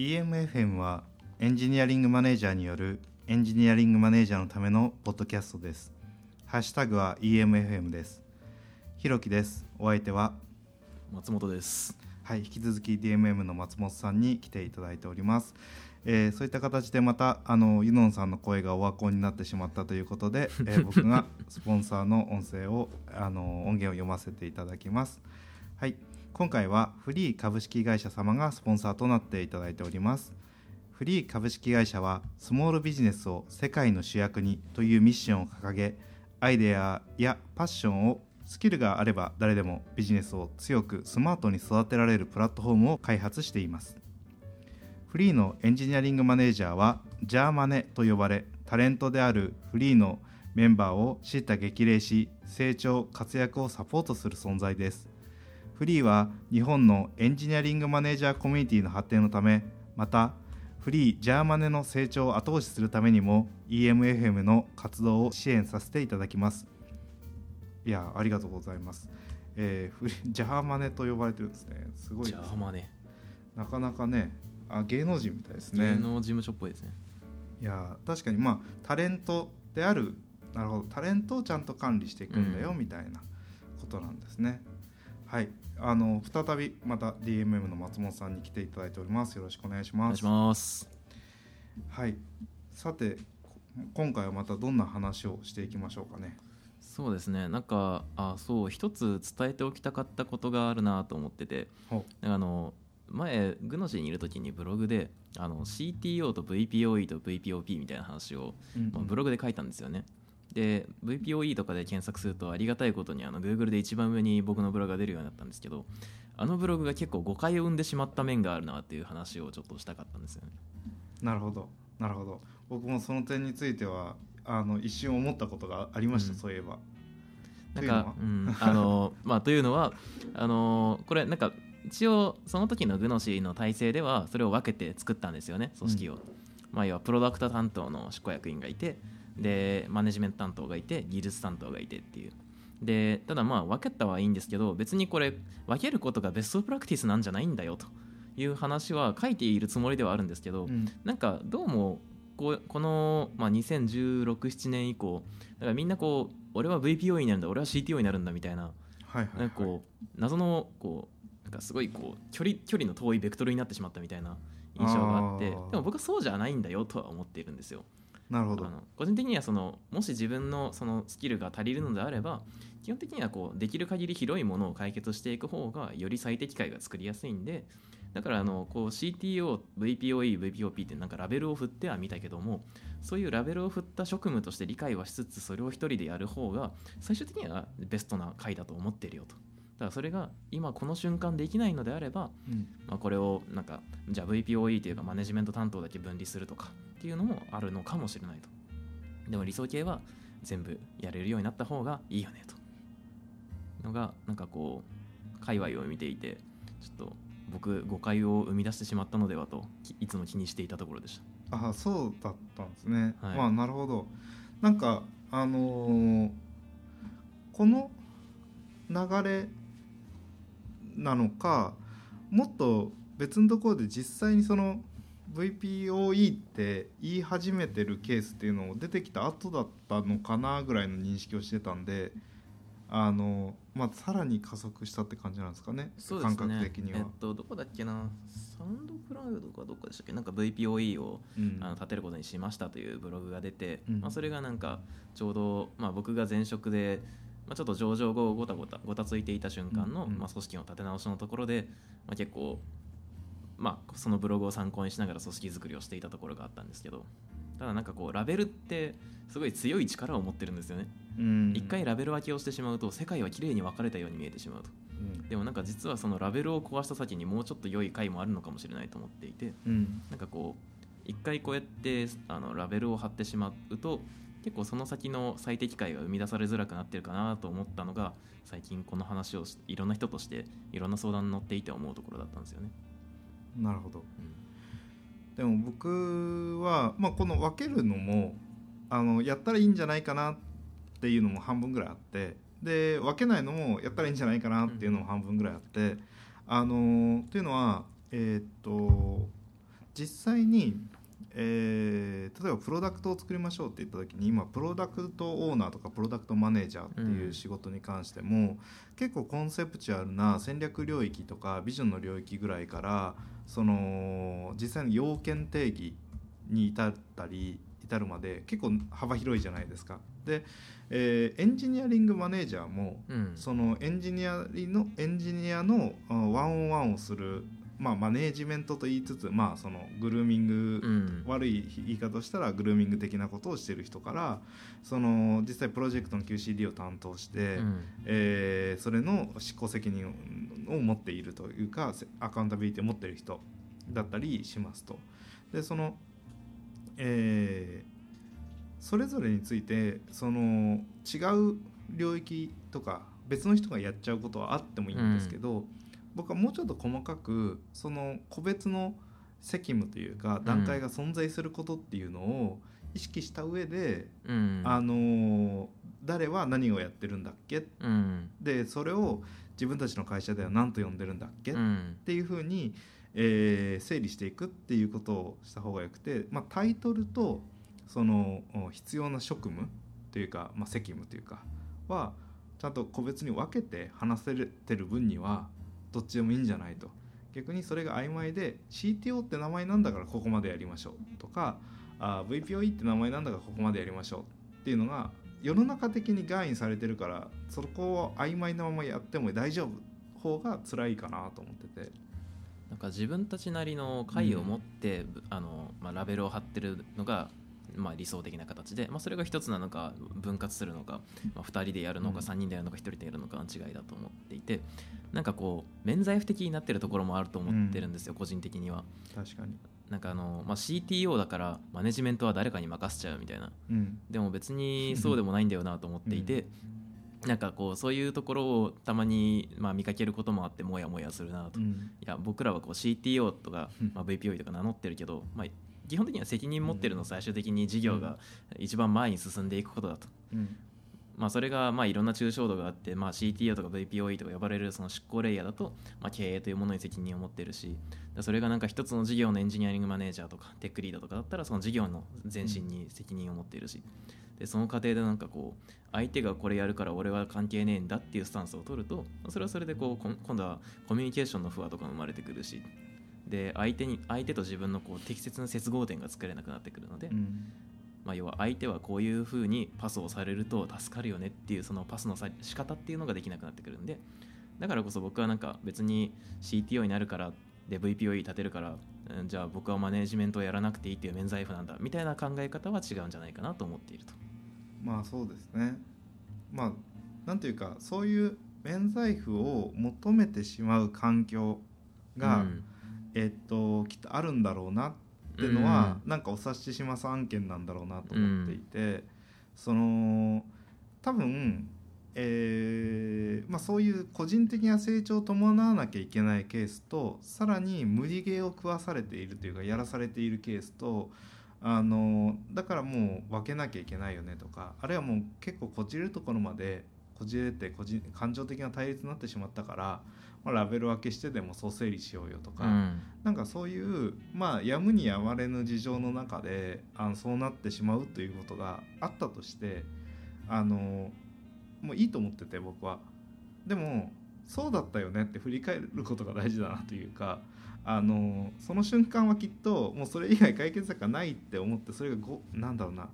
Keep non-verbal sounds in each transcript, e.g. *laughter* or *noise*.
EMFM はエンジニアリングマネージャーによるエンジニアリングマネージャーのためのポッドキャストです。ハッシュタグは EMFM です。ひろきです。お相手は、松本です。はい、引き続き DMM の松本さんに来ていただいております。えーそういった形でまたあのユノンさんの声がオワコンになってしまったということで、えー *laughs* 僕がスポンサーの音声をあの音源を読ませていただきます。はい、今回はフリー株式会社様がスポンサーとなっていただいております。フリー株式会社はスモールビジネスを世界の主役にというミッションを掲げアイデアやパッションをスキルがあれば誰でもビジネスを強くスマートに育てられるプラットフォームを開発していますフリーのエンジニアリングマネージャーはジャーマネと呼ばれタレントであるフリーのメンバーを叱咤激励し成長活躍をサポートする存在ですフリーは日本のエンジニアリングマネージャーコミュニティの発展のためまたフリージャーマネの成長を後押しするためにも EMFM の活動を支援させていただきます。いやありがとうございます、えーフリジャーマネと呼ばれてるんですね。すごいじですゃあまあね、なかなかねあ芸能人みたいですね。芸能事務所っぽいですね。いや確かにまあタレントであるなるほどタレントをちゃんと管理していくんだよ、うん。みたいなことなんですねはい。あの再びまた DMM の松本さんに来ていただいております。よろしくお願いします。お願いします。はい。さてこ今回はまたどんな話をしていきましょうかね。そうですね。なんかあそう一つ伝えておきたかったことがあるなと思ってて、あの前グノシーにいる時にブログであの CTO と VPOE と VPOP みたいな話を、うん。まあブログで書いたんですよね。で VPOE とかで検索するとありがたいことにあの Google で一番上に僕のブログが出るようになったんですけどあのブログが結構誤解を生んでしまった面があるなっていう話をちょっとしたかったんですよね。なるほど。なるほど。僕もその点についてはあの一瞬思ったことがありました、うん。そういえば。なんか、うん、あの *laughs* まあというのはあのこれなんか一応その時のグノシーの体制ではそれを分けて作ったんですよね組織を、まあ要はプロダクト担当の執行役員がいてでマネジメント担当がいて技術担当がいてっていう。でただまあ分けたはいいんですけど別にこれ分けることがベストプラクティスなんじゃないんだよと。いう話は書いているつもりではあるんですけど、うん。なんかどうもこうこの、まあ、201617年以降だからみんなこう俺は VPO になるんだ俺は CTO になるんだみたいなはいはい、こう謎のこうなんかすごいこう距離距離の遠いベクトルになってしまったみたいな印象があってでも僕はそうじゃないんだよとは思っているんですよ。なるほど個人的にはそのもし自分のそのスキルが足りるのであれば基本的にはこうできる限り広いものを解決していく方がより最適解が作りやすいんでだからあのこう CTO、VPOE、VPOP ってなんかラベルを振ってはみたけどもそういうラベルを振った職務として理解はしつつそれを一人でやる方が最終的にはベストな回だと思ってるよと。だからそれが今この瞬間できないのであれば、うん。まあ、これをなんかじゃあ VPOE というかマネジメント担当だけ分離するとかっていうのもあるのかもしれないと。でも理想形は全部やれるようになった方がいいよねと。のがなんかこう界隈を見ていてちょっと僕誤解を生み出してしまったのではときいつも気にしていたところでした。あそうだったんですね、はい。まあなるほど。なんかあのーこの流れなのかもっと別のところで実際にその VPOE って言い始めてるケースっていうのを出てきた後だったのかなぐらいの認識をしてたんであのまあさらに加速したって感じなんですかね感覚的には、えっとどこだっけな。サウンドクラウドかどっかでしたっけ？なんか VPOE をうん。あの立てることにしましたというブログが出て、うん。まあ、それがなんかちょうど、まあ、僕が前職で、まあ、ちょっと上場後ごたごたごたついていた瞬間の、まあ、組織の立て直しのところで、まあ、結構、まあ、そのブログを参考にしながら組織作りをしていたところがあったんですけどただなんかこうラベルってすごい強い力を持ってるんですよね。うん。一回ラベル分けをしてしまうと世界はきれいに分かれたように見えてしまうと。うん。でもなんか実はそのラベルを壊した先にもうちょっと良い回もあるのかもしれないと思っていてうん。なんかこう一回こうやってあのラベルを貼ってしまうと結構その先の最適解が生み出されづらくなってるかなと思ったのが最近この話をしいろんな人としていろんな相談に乗っていて思うところだったんですよね。なるほどうんでも僕は、まあ、この分けるのもあのやったらいいんじゃないかなっていうのも半分ぐらいあってで分けないのもやったらいいんじゃないかなっていうのも半分ぐらいあって、あのっていうのはえーっと実際に、えー例えばプロダクトを作りましょうって言った時に今プロダクトオーナーとかプロダクトマネージャーっていう仕事に関しても、結構コンセプチュアルな戦略領域とかビジョンの領域ぐらいからその実際の要件定義に至ったり至るまで結構幅広いじゃないですか。で、えーエンジニアリングマネージャーもうんそのエンジニアリのエンジニアのあワンオンワンをする、まあ、マネージメントと言いつつ、まあ、そのグルーミング、うん。悪い言い方をしたらグルーミング的なことをしてる人からその実際プロジェクトの QCD を担当して、うん。えーそれの執行責任をを持っているというかせアカウンタビリティを持っている人だったりしますと。でそのえーそれぞれについてその違う領域とか別の人がやっちゃうことはあってもいいんですけど、僕はもうちょっと細かくその個別の責務というか段階が存在することっていうのを意識した上で、うん。あのー誰は何をやってるんだっけ？うん。でそれを自分たちの会社では何と呼んでるんだっけ、っうん。ていうふうに、えー整理していくっていうことをした方がよくて、まあ、タイトルとそのお必要な職務というか、まあ、責務というかはちゃんと個別に分けて話せてる分にはどっちでもいいんじゃないと逆にそれが曖昧で CTO って名前なんだからここまでやりましょうとかあ VPOE って名前なんだからここまでやりましょうっていうのが世の中的にガインされてるからそこを曖昧なままやっても大丈夫方が辛いかなと思ってて。なんか自分たちなりの解を持って、あのまあ、ラベルを貼ってるのが、まあ、理想的な形で、まあ、それが一つなのか分割するのか、まあ、2人でやるのかうん。3人でやるのか1人でやるのかの違いだと思っていてなんかこう免罪符的になってるところもあると思ってるんですよ、個人的には。確かに、なんかあの、まあ、CTO だからマネジメントは誰かに任せちゃうみたいな。うん。でも別にそうでもないんだよなと思っていて、*laughs* なんかこうそういうところをたまに、まあ、見かけることもあってモヤモヤするなと、いうん。や僕らはこう CTO とか、うん。まあ、VPO とか名乗ってるけど、まあ、基本的には責任持ってるの最終的に事業が一番前に進んでいくことだと。うん。まあ、それがまあいろんな抽象度があって、まあ、CTO とか VPOE とか呼ばれるその執行レイヤーだと、まあ、経営というものに責任を持っているしだそれがなんか一つの事業のエンジニアリングマネージャーとかテックリーダーとかだったらその事業の前進に責任を持っているしでその過程でなんかこう相手がこれやるから俺は関係ねえんだっていうスタンスを取るとそれはそれでこう今度はコミュニケーションの不和とかも生まれてくるしで相手に相手と自分のこう適切な接合点が作れなくなってくるので、うん。まあ、要は相手はこういうふうにパスをされると助かるよねっていうそのパスのさ仕方っていうのができなくなってくるんでだからこそ僕はなんか別に CTO になるからで VPOE 立てるからうんじゃあ僕はマネージメントをやらなくていいっていう免罪符なんだみたいな考え方は違うんじゃないかなと思っていると。まあそうですね。まあなんていうかそういう免罪符を求めてしまう環境が、うんえっときっとあるんだろうなっていうのは、なんかお察しします案件なんだろうなと思っていて、その多分えーまあ、そういう個人的な成長を伴わなきゃいけないケースとさらに無理ゲーを食わされているというかやらされているケースとあのだからもう分けなきゃいけないよねとかあるいはもう結構こじれるところまでこじれて個人感情的な対立になってしまったから、まあ、ラベル分けしてでもそう整理しようよとか、うんなんかそういうまあやむにやまれぬ事情の中であのそうなってしまうということがあったとしてあのもういいと思ってて僕は。でもそうだったよねって振り返ることが大事だなというかあのその瞬間はきっともうそれ以外解決策がないって思ってそれがごなんだろうな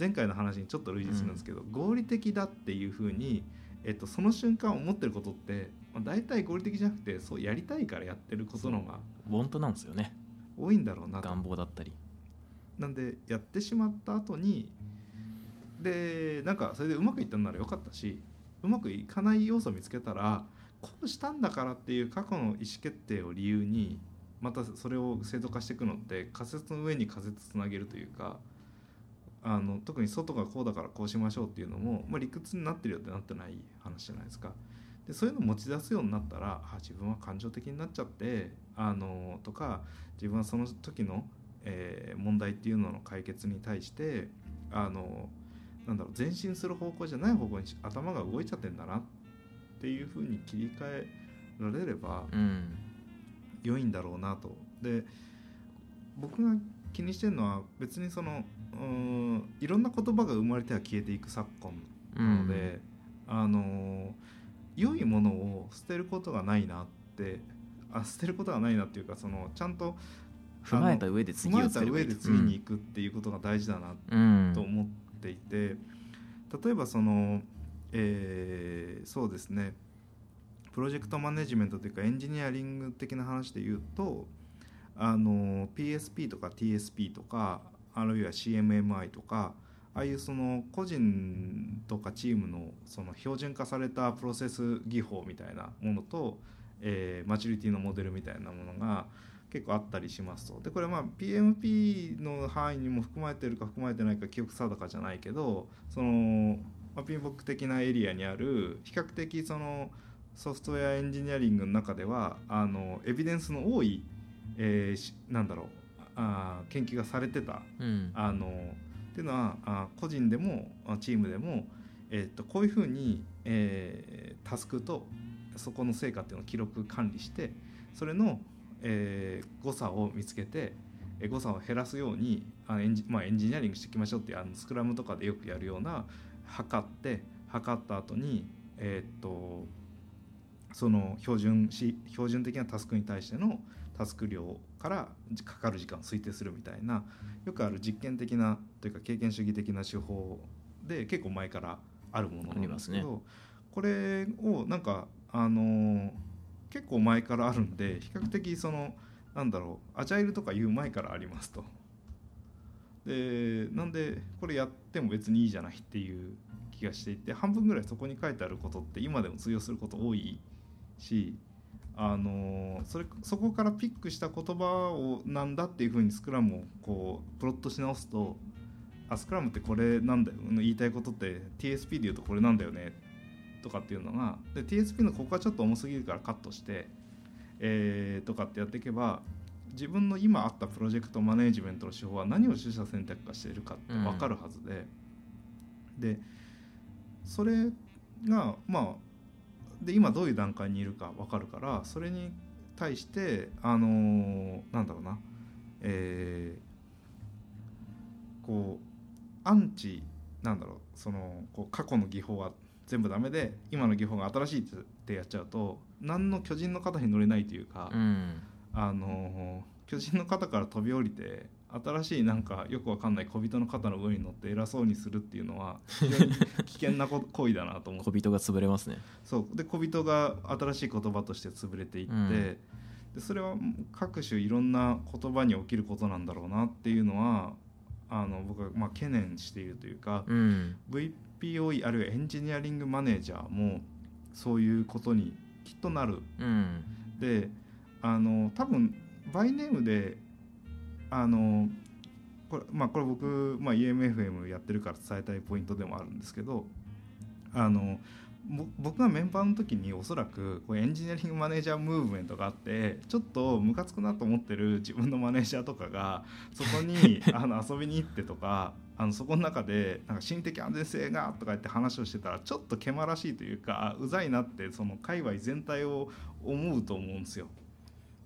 前回の話にちょっと類似するんですけど、合理的だっていうふうに、えっと、その瞬間思ってることって、まあ、大体合理的じゃなくてそうやりたいからやってることの方がウォントなんですよね。多いんだろうなと。願望だったり。なんでやってしまった後にでなんかそれでうまくいったんならよかったしうまくいかない要素を見つけたらこうしたんだからっていう過去の意思決定を理由にまたそれを正当化していくのって仮説の上に仮説つなげるというかあの特に外がこうだからこうしましょうっていうのも、まあ、理屈になってるよってなってない話じゃないですか。でそういうのを持ち出すようになったらあ自分は感情的になっちゃってあのとか自分はその時の、えー問題っていうのの解決に対してあのなんだろう前進する方向じゃない方向に頭が動いちゃってんだなっていうふうに切り替えられればうん良いんだろうなと。で僕が気にしてるのは別にそのうんいろんな言葉が生まれては消えていく昨今なので、あの良いものを捨てることがないなってあ捨てることがないなっていうかそのちゃんと踏まえた上で次を踏まえた上で次に行くっていうことが大事だなうんと思っていて、例えばその、えーそうですね。プロジェクトマネジメントというかエンジニアリング的な話で言うとあの PSP とか TSP とかあるいは CMMI とかああいうその個人とかチームのその標準化されたプロセス技法みたいなものと、えーマチュリティのモデルみたいなものが結構あったりしますと。でこれまあ PMP の範囲にも含まれてるか含まれてないか記憶定かじゃないけどその、まあ、ピンボック的なエリアにある比較的そのソフトウェアエンジニアリングの中ではあのエビデンスの多い、えーなんだろうあー研究がされてた。うん。あのっていうのはあ個人でもあチームでも、えっとこういうふうに、えータスクとそこの成果っていうのを記録管理してそれの、えー誤差を見つけてえー誤差を減らすようにあエンジ,、まあ、エンジニアリングしていきましょうっていうあのスクラムとかでよくやるような測って測った後にえーっとその標準し標準的なタスクに対してのタスク量からかかる時間を推定するみたいなよくある実験的なというか経験主義的な手法で結構前からあるものなんですけどこれをなんかあのー結構前からあるんで比較的そのなんだろうアジャイルとかいう前からありますと。でなんでこれやっても別にいいじゃないっていう気がしていて半分ぐらいそこに書いてあることって今でも通用すること多いしあのそれそこからピックした言葉をなんだっていうふうにスクラムをこうプロットし直すとあスクラムってこれなんだよ言いたいことって TSP で言うとこれなんだよねとかっていうのがで TSP のここはちょっと重すぎるからカットして、えーとかってやっていけば自分の今あったプロジェクトマネジメントの手法は何を取捨選択化しているかって分かるはずで、でそれがまあで今どういう段階にいるか分かるからそれに対してあのーなんだろうな。えーこうアンチなんだろう。そのこう過去の技法は全部ダメで今の技法が新しいってやっちゃうと何の巨人の肩に乗れないというか、うん。あの巨人の肩から飛び降りて新しいなんかよくわかんない小人の肩の上に乗って偉そうにするっていうのは *laughs* 非常に危険なこ行為だなと思って小人が潰れますね。そう。で小人が新しい言葉として潰れていって、うん。でそれは各種いろんな言葉に起きることなんだろうなっていうのはあの僕はまあ懸念しているというか、うん、VPOE あるいはエンジニアリングマネージャーもそういうことにきっとなる。うん、であの多分バイネームであのこれ,、まあ、これ僕、まあ、EMFM やってるから伝えたいポイントでもあるんですけどあのぼ僕がメンバーの時におそらくエンジニアリングマネージャームーブメントがあってちょっとムカつくなと思ってる自分のマネージャーとかがそこに *laughs* あの遊びに行ってとかあのそこの中でなんか心的安全性がとか言って話をしてたらちょっとけまらしいというかあうざいなってその界隈全体を思うと思うんですよ。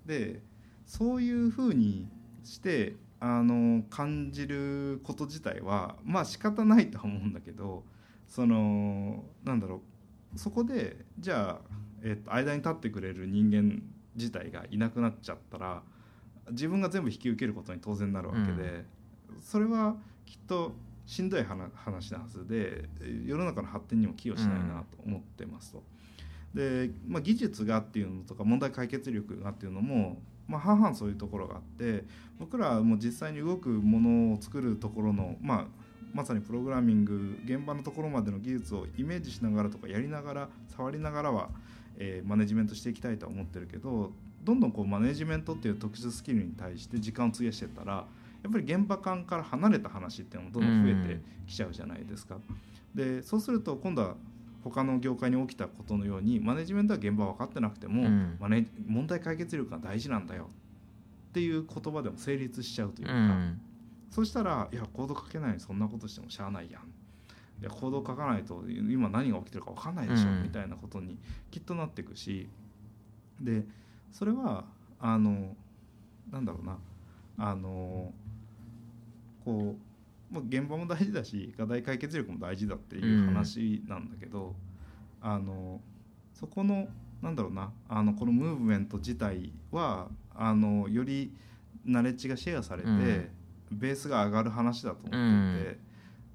でそういうふうにしてあの感じること自体はまあ仕方ないとは思うんだけどそのなんだろうそこでじゃあ、えっと間に立ってくれる人間自体がいなくなっちゃったら自分が全部引き受けることに当然なるわけで、それはきっとしんどい話話なはずで世の中の発展にも寄与しないなと思ってますと。で、まあ、技術がっていうのとか問題解決力がっていうのも、まあ、半々そういうところがあって僕らはもう実際に動くものを作るところの、まあ、まさにプログラミング現場のところまでの技術をイメージしながらとかやりながら触りながらは、えーマネジメントしていきたいとは思ってるけどどんどんこうマネジメントっていう特殊スキルに対して時間を費やしてたらやっぱり現場感から離れた話っていうのもどんどん増えてきちゃうじゃないですか。でそうすると今度は他の業界に起きたことのようにマネジメントは現場分かってなくても、うん。マネ問題解決力が大事なんだよ。っていう言葉でも成立しちゃうといううか、ん、そしたらいやコード書けないのにそんなことしてもしゃあないやん。いやコード書かないと今何が起きてるか分かんないでしょ、うん。みたいなことにきっとなっていくし。でそれはあのなんだろうな。あのこう、まあ、現場も大事だし課題解決力も大事だっていう話なんだけど、あのそこのなんだろうなあのこのムーブメント自体はあのよりナレッジがシェアされて、うん。ベースが上がる話だと思って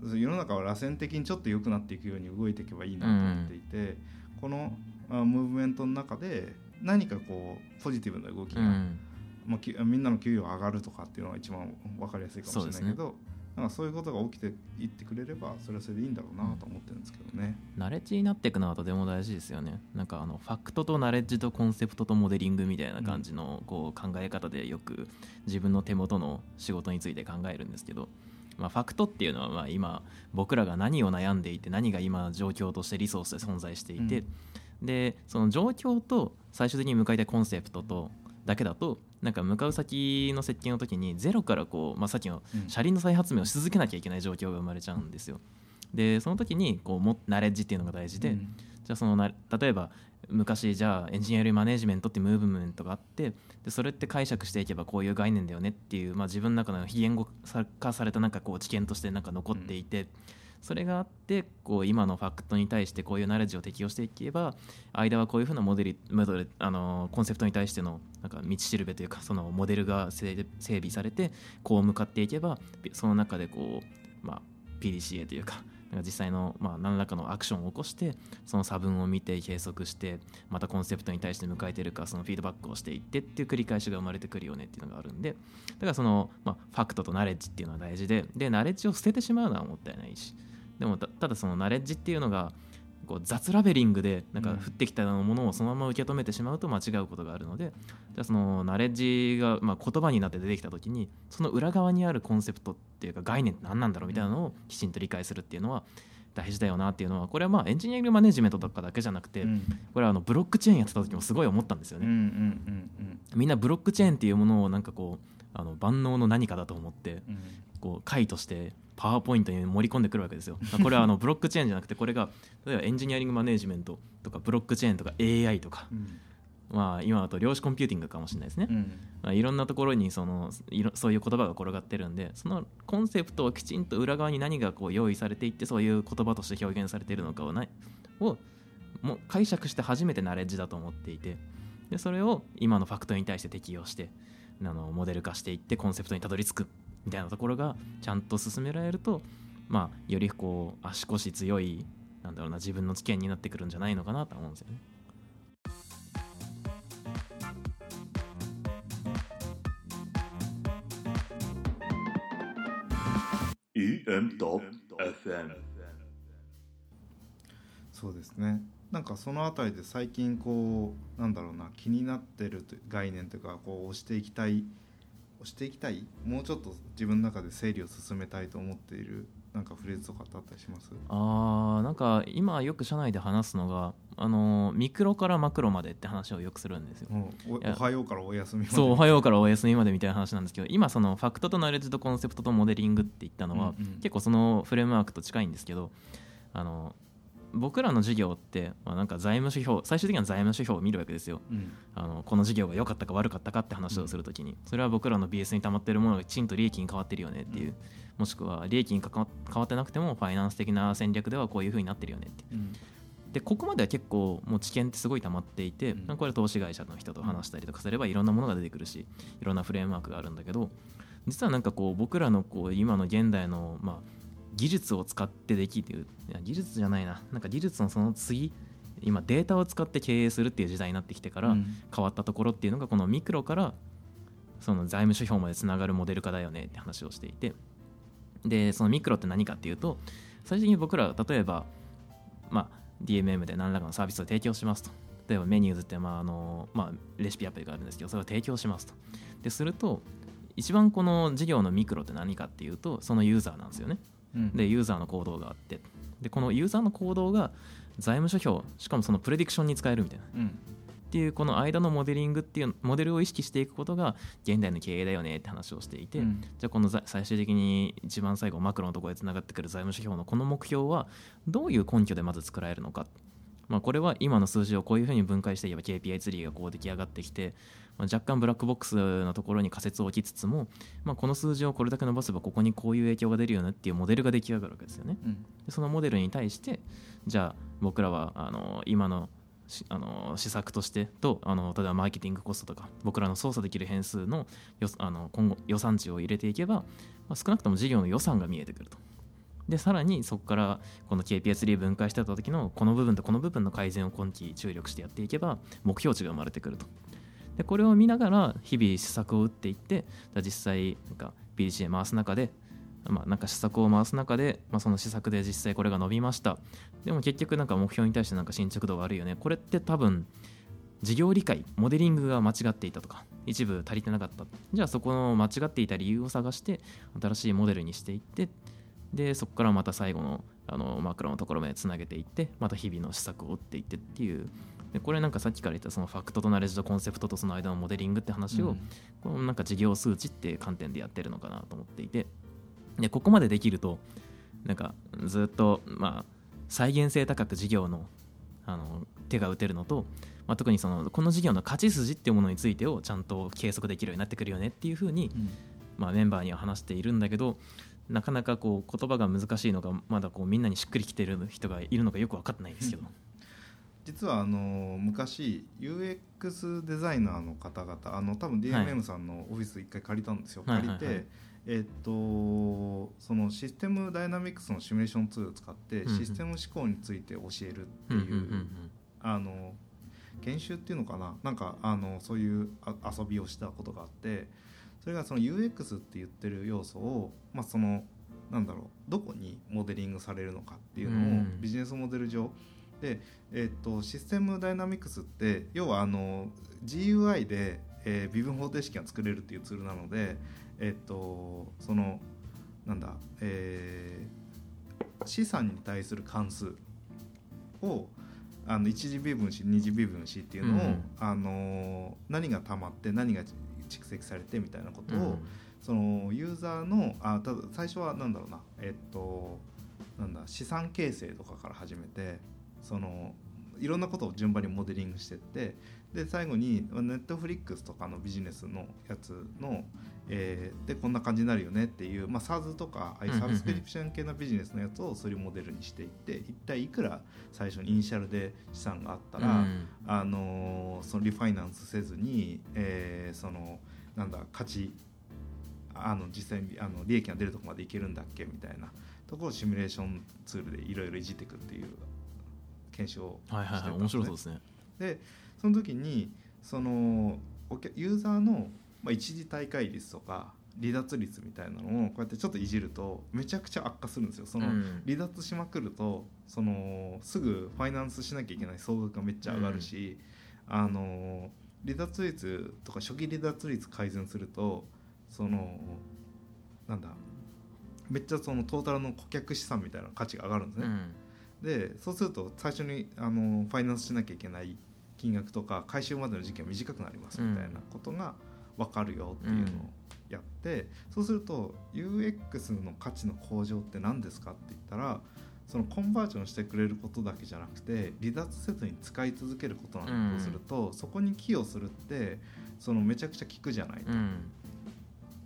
いて、世の中は螺旋的にちょっと良くなっていくように動いていけばいいなと思っていて、このあムーブメントの中で何かこうポジティブな動きが、うん。まあ、きみんなの給与が上がるとかっていうのが一番分かりやすいかもしれないけどなんかそういうことが起きていってくれればそれはそれでいいんだろうなと思ってるんですけどね。ナレッジになっていくのはとても大事ですよねなんかあのファクトとナレッジとコンセプトとモデリングみたいな感じのこう考え方でよく自分の手元の仕事について考えるんですけど、まあ、ファクトっていうのはまあ今僕らが何を悩んでいて何が今状況としてリソースで存在していて、でその状況と最終的に向かいたいコンセプトとだけだとなんか向かう先の設計の時にゼロからこう、まあ、さっきのうん。車輪の再発明をし続けなきゃいけない状況が生まれちゃうんですよ。でその時にこうもナレッジっていうのが大事で、うん。じゃあそのな例えば昔じゃあエンジニアリングマネジメントってムーブメントがあってでそれって解釈していけばこういう概念だよねっていう、まあ、自分の中の非言語化されたなんかこう知見としてなんか残っていて、それがあってこう今のファクトに対してこういうナレッジを適用していけば間はこういうふうなモデルモデルあのコンセプトに対してのなんか道しるべというかそのモデルが整備されてこう向かっていけばその中でこう、まあ、PDCA というかなんか実際の、まあ、何らかのアクションを起こしてその差分を見て計測してまたコンセプトに対して迎えてるかそのフィードバックをしていってっていう繰り返しが生まれてくるよねっていうのがあるんでだからその、まあ、ファクトとナレッジっていうのは大事ででナレッジを捨ててしまうのはもったいないしでもたただそのナレッジっていうのがこう雑ラベリングでなんか降ってきたものをそのまま受け止めてしまうと間違うことがあるのでじゃあそのナレッジがまあ言葉になって出てきた時にその裏側にあるコンセプトっていうか概念って何なんだろうみたいなのをきちんと理解するっていうのは大事だよなっていうのはこれはまあエンジニアリングマネジメントとかだけじゃなくてうん。これはあのブロックチェーンやってた時もすごい思ったんですようんうんね。うんみんなブロックチェーンっていうものをなんかこうあの万能の何かだと思ってうん。こう解としてパワーポイントに盛り込んでくるわけですよ。*laughs* これはあのブロックチェーンじゃなくてこれが例えばエンジニアリングマネジメントとかブロックチェーンとか AI とか、うん。まあ、今だと量子コンピューティングかもしれないですね。うん。まあ、いろんなところにそのいろそういう言葉が転がってるんでそのコンセプトをきちんと裏側に何がこう用意されていってそういう言葉として表現されているのかをないをもう解釈して初めてナレッジだと思っていて。でそれを今のファクトに対して適用してあのモデル化していってコンセプトにたどり着くみたいなところがちゃんと進められると、まあ、よりこう足腰強いなんだろうな自分の知見になってくるんじゃないのかなと思うんですよね。EM.FM そうですねなんかそのあたりで最近こうなんだろうな気になってるという概念というかこう押していきたい押していきたい。もうちょっと自分の中で整理を進めたいと思っているなんかフレーズとかってあったりします？あーなんか今よく社内で話すのがあのミクロからマクロまでって話をよくするんですよ。おおはようからお休みまで。そうおはようからお休みまでみたいな話なんですけど今そのファクトとナレッジとコンセプトとモデリングって言ったのは、うんうん。結構そのフレームワークと近いんですけどあの僕らの授業って、まあ、なんか財務指標最終的には財務指標を見るわけですよ。うん。あのこの授業が良かったか悪かったかって話をするときに、それは僕らの BS に溜まってるものがきちんと利益に変わってるよねっていう、うん。もしくは利益に変わってなくてもファイナンス的な戦略ではこういうふうになってるよねってう。ん。でここまでは結構もう知見ってすごい溜まっていて、うん。これ投資会社の人と話したりとかすればいろんなものが出てくるしいろんなフレームワークがあるんだけど実はなんかこう僕らのこう今の現代のまあ技術を使ってできる。いや技術じゃないな。なんか技術のその次今データを使って経営するっていう時代になってきてからうん。変わったところっていうのがこのミクロからその財務指標までつながるモデル化だよねって話をしていて。でそのミクロって何かっていうと最終的に僕ら例えば、まあ、DMM で何らかのサービスを提供しますと。例えばメニューズって、まああのまあ、レシピアプリがあるんですけどそれを提供しますと。ですると一番この事業のミクロって何かっていうとそのユーザーなんですよね。うんでユーザーの行動があって。でこのユーザーの行動が財務諸表しかもそのプレディクションに使えるみたいな。うん。っていうこの間のモデリングっていうモデルを意識していくことが現代の経営だよねって話をしていて、うん。じゃあこのざ最終的に一番最後マクロのところでつながってくる財務指標のこの目標はどういう根拠でまず作られるのか。まあ、これは今の数字をこういうふうに分解していけば KPI ツリーがこう出来上がってきて、まあ、若干ブラックボックスのところに仮説を置きつつも、まあ、この数字をこれだけ伸ばせばここにこういう影響が出るよねっていうモデルが出来上がるわけですよね。うんでそのモデルに対してじゃあ僕らはあの今のしあの施策としてとあの例えばマーケティングコストとか僕らの操作できる変数のよあの今後予算値を入れていけば、まあ、少なくとも事業の予算が見えてくると。でさらにそこからこの KPI3 分解してた時のこの部分とこの部分の改善を今期注力してやっていけば目標値が生まれてくると。でこれを見ながら日々施策を打っていって実際なんか PDCA 回す中でまあ、なんか施策を回す中で、まあ、その施策で実際これが伸びました。でも結局なんか目標に対してなんか進捗度悪いよね。これって多分事業理解モデリングが間違っていたとか一部足りてなかった。じゃあそこの間違っていた理由を探して新しいモデルにしていってでそこからまた最後のあのマクロのところまでつなげていってまた日々の施策を打っていってっていうでこれなんかさっきから言ったそのファクトとナレッジとコンセプトとその間のモデリングって話を、このなんか事業数値っていう観点でやってるのかなと思っていてでここまでできるとなんかずっとまあ再現性高く事業のあの手が打てるのと、まあ、特にそのこの事業の勝ち筋っていうものについてをちゃんと計測できるようになってくるよねっていうふうに、うん。まあ、メンバーには話しているんだけどなかなかこう言葉が難しいのがまだこうみんなにしっくりきてる人がいるのかよく分かってないんですけど。実はあの昔 UX デザイナーの方々あの多分 DMM さんのオフィス一回借りたんですよ、はい借りて、はい。はいえっとそのシステムダイナミクスのシミュレーションツールを使ってうんうん。システム思考について教えるっていう,、研修っていうのかな？なんかあのそういうあ遊びをしたことがあってそれがその UX って言ってる要素を、まあ、そのなんだろうどこにモデリングされるのかっていうのをうん。ビジネスモデル上で、えっとシステムダイナミクスって要はあの GUI で、えー微分方程式が作れるっていうツールなので、えっとそのなんだ、えー資産に対する関数をあの一次微分子二次微分子っていうのを、うんあの何が溜まって何が蓄積されてみたいなことを、うん。そのユーザーのあただ最初はなんだろうなえっとなんだ資産形成とかから始めてそのいろんなことを順番にモデリングしてってで最後にネットフリックスとかのビジネスのやつの、えーでこんな感じになるよねっていう、まあ、SaaS とかああいうサブスクリプション系のビジネスのやつをそういうモデルにしていって一体いくら最初にイニシャルで資産があったら、うん。あのーそのリファイナンスせずに、えーそのなんだ価値あの実際にあの利益が出るところまでいけるんだっけみたいなところをシミュレーションツールでいろいろいじっていくっていう検証をしてはいはいはいたん面白そうですね。でその時にそのお客ユーザーの、まあ、一時大会率とか離脱率みたいなのをこうやってちょっといじるとめちゃくちゃ悪化するんですよ。その、うん離脱しまくるとそのすぐファイナンスしなきゃいけない総額がめっちゃ上がるし、あの離脱率とか初期離脱率改善するとそのなんだめっちゃそのトータルの顧客資産みたいな価値が上がるんですね。うんでそうすると最初にあのファイナンスしなきゃいけない金額とか回収までの時期が短くなりますみたいなことが分かるよっていうのをやって、そうすると UX の価値の向上って何ですかって言ったらそのコンバージョンしてくれることだけじゃなくて離脱せずに使い続けることなんだとすると、そこに寄与するってそのめちゃくちゃ効くじゃないと。うん。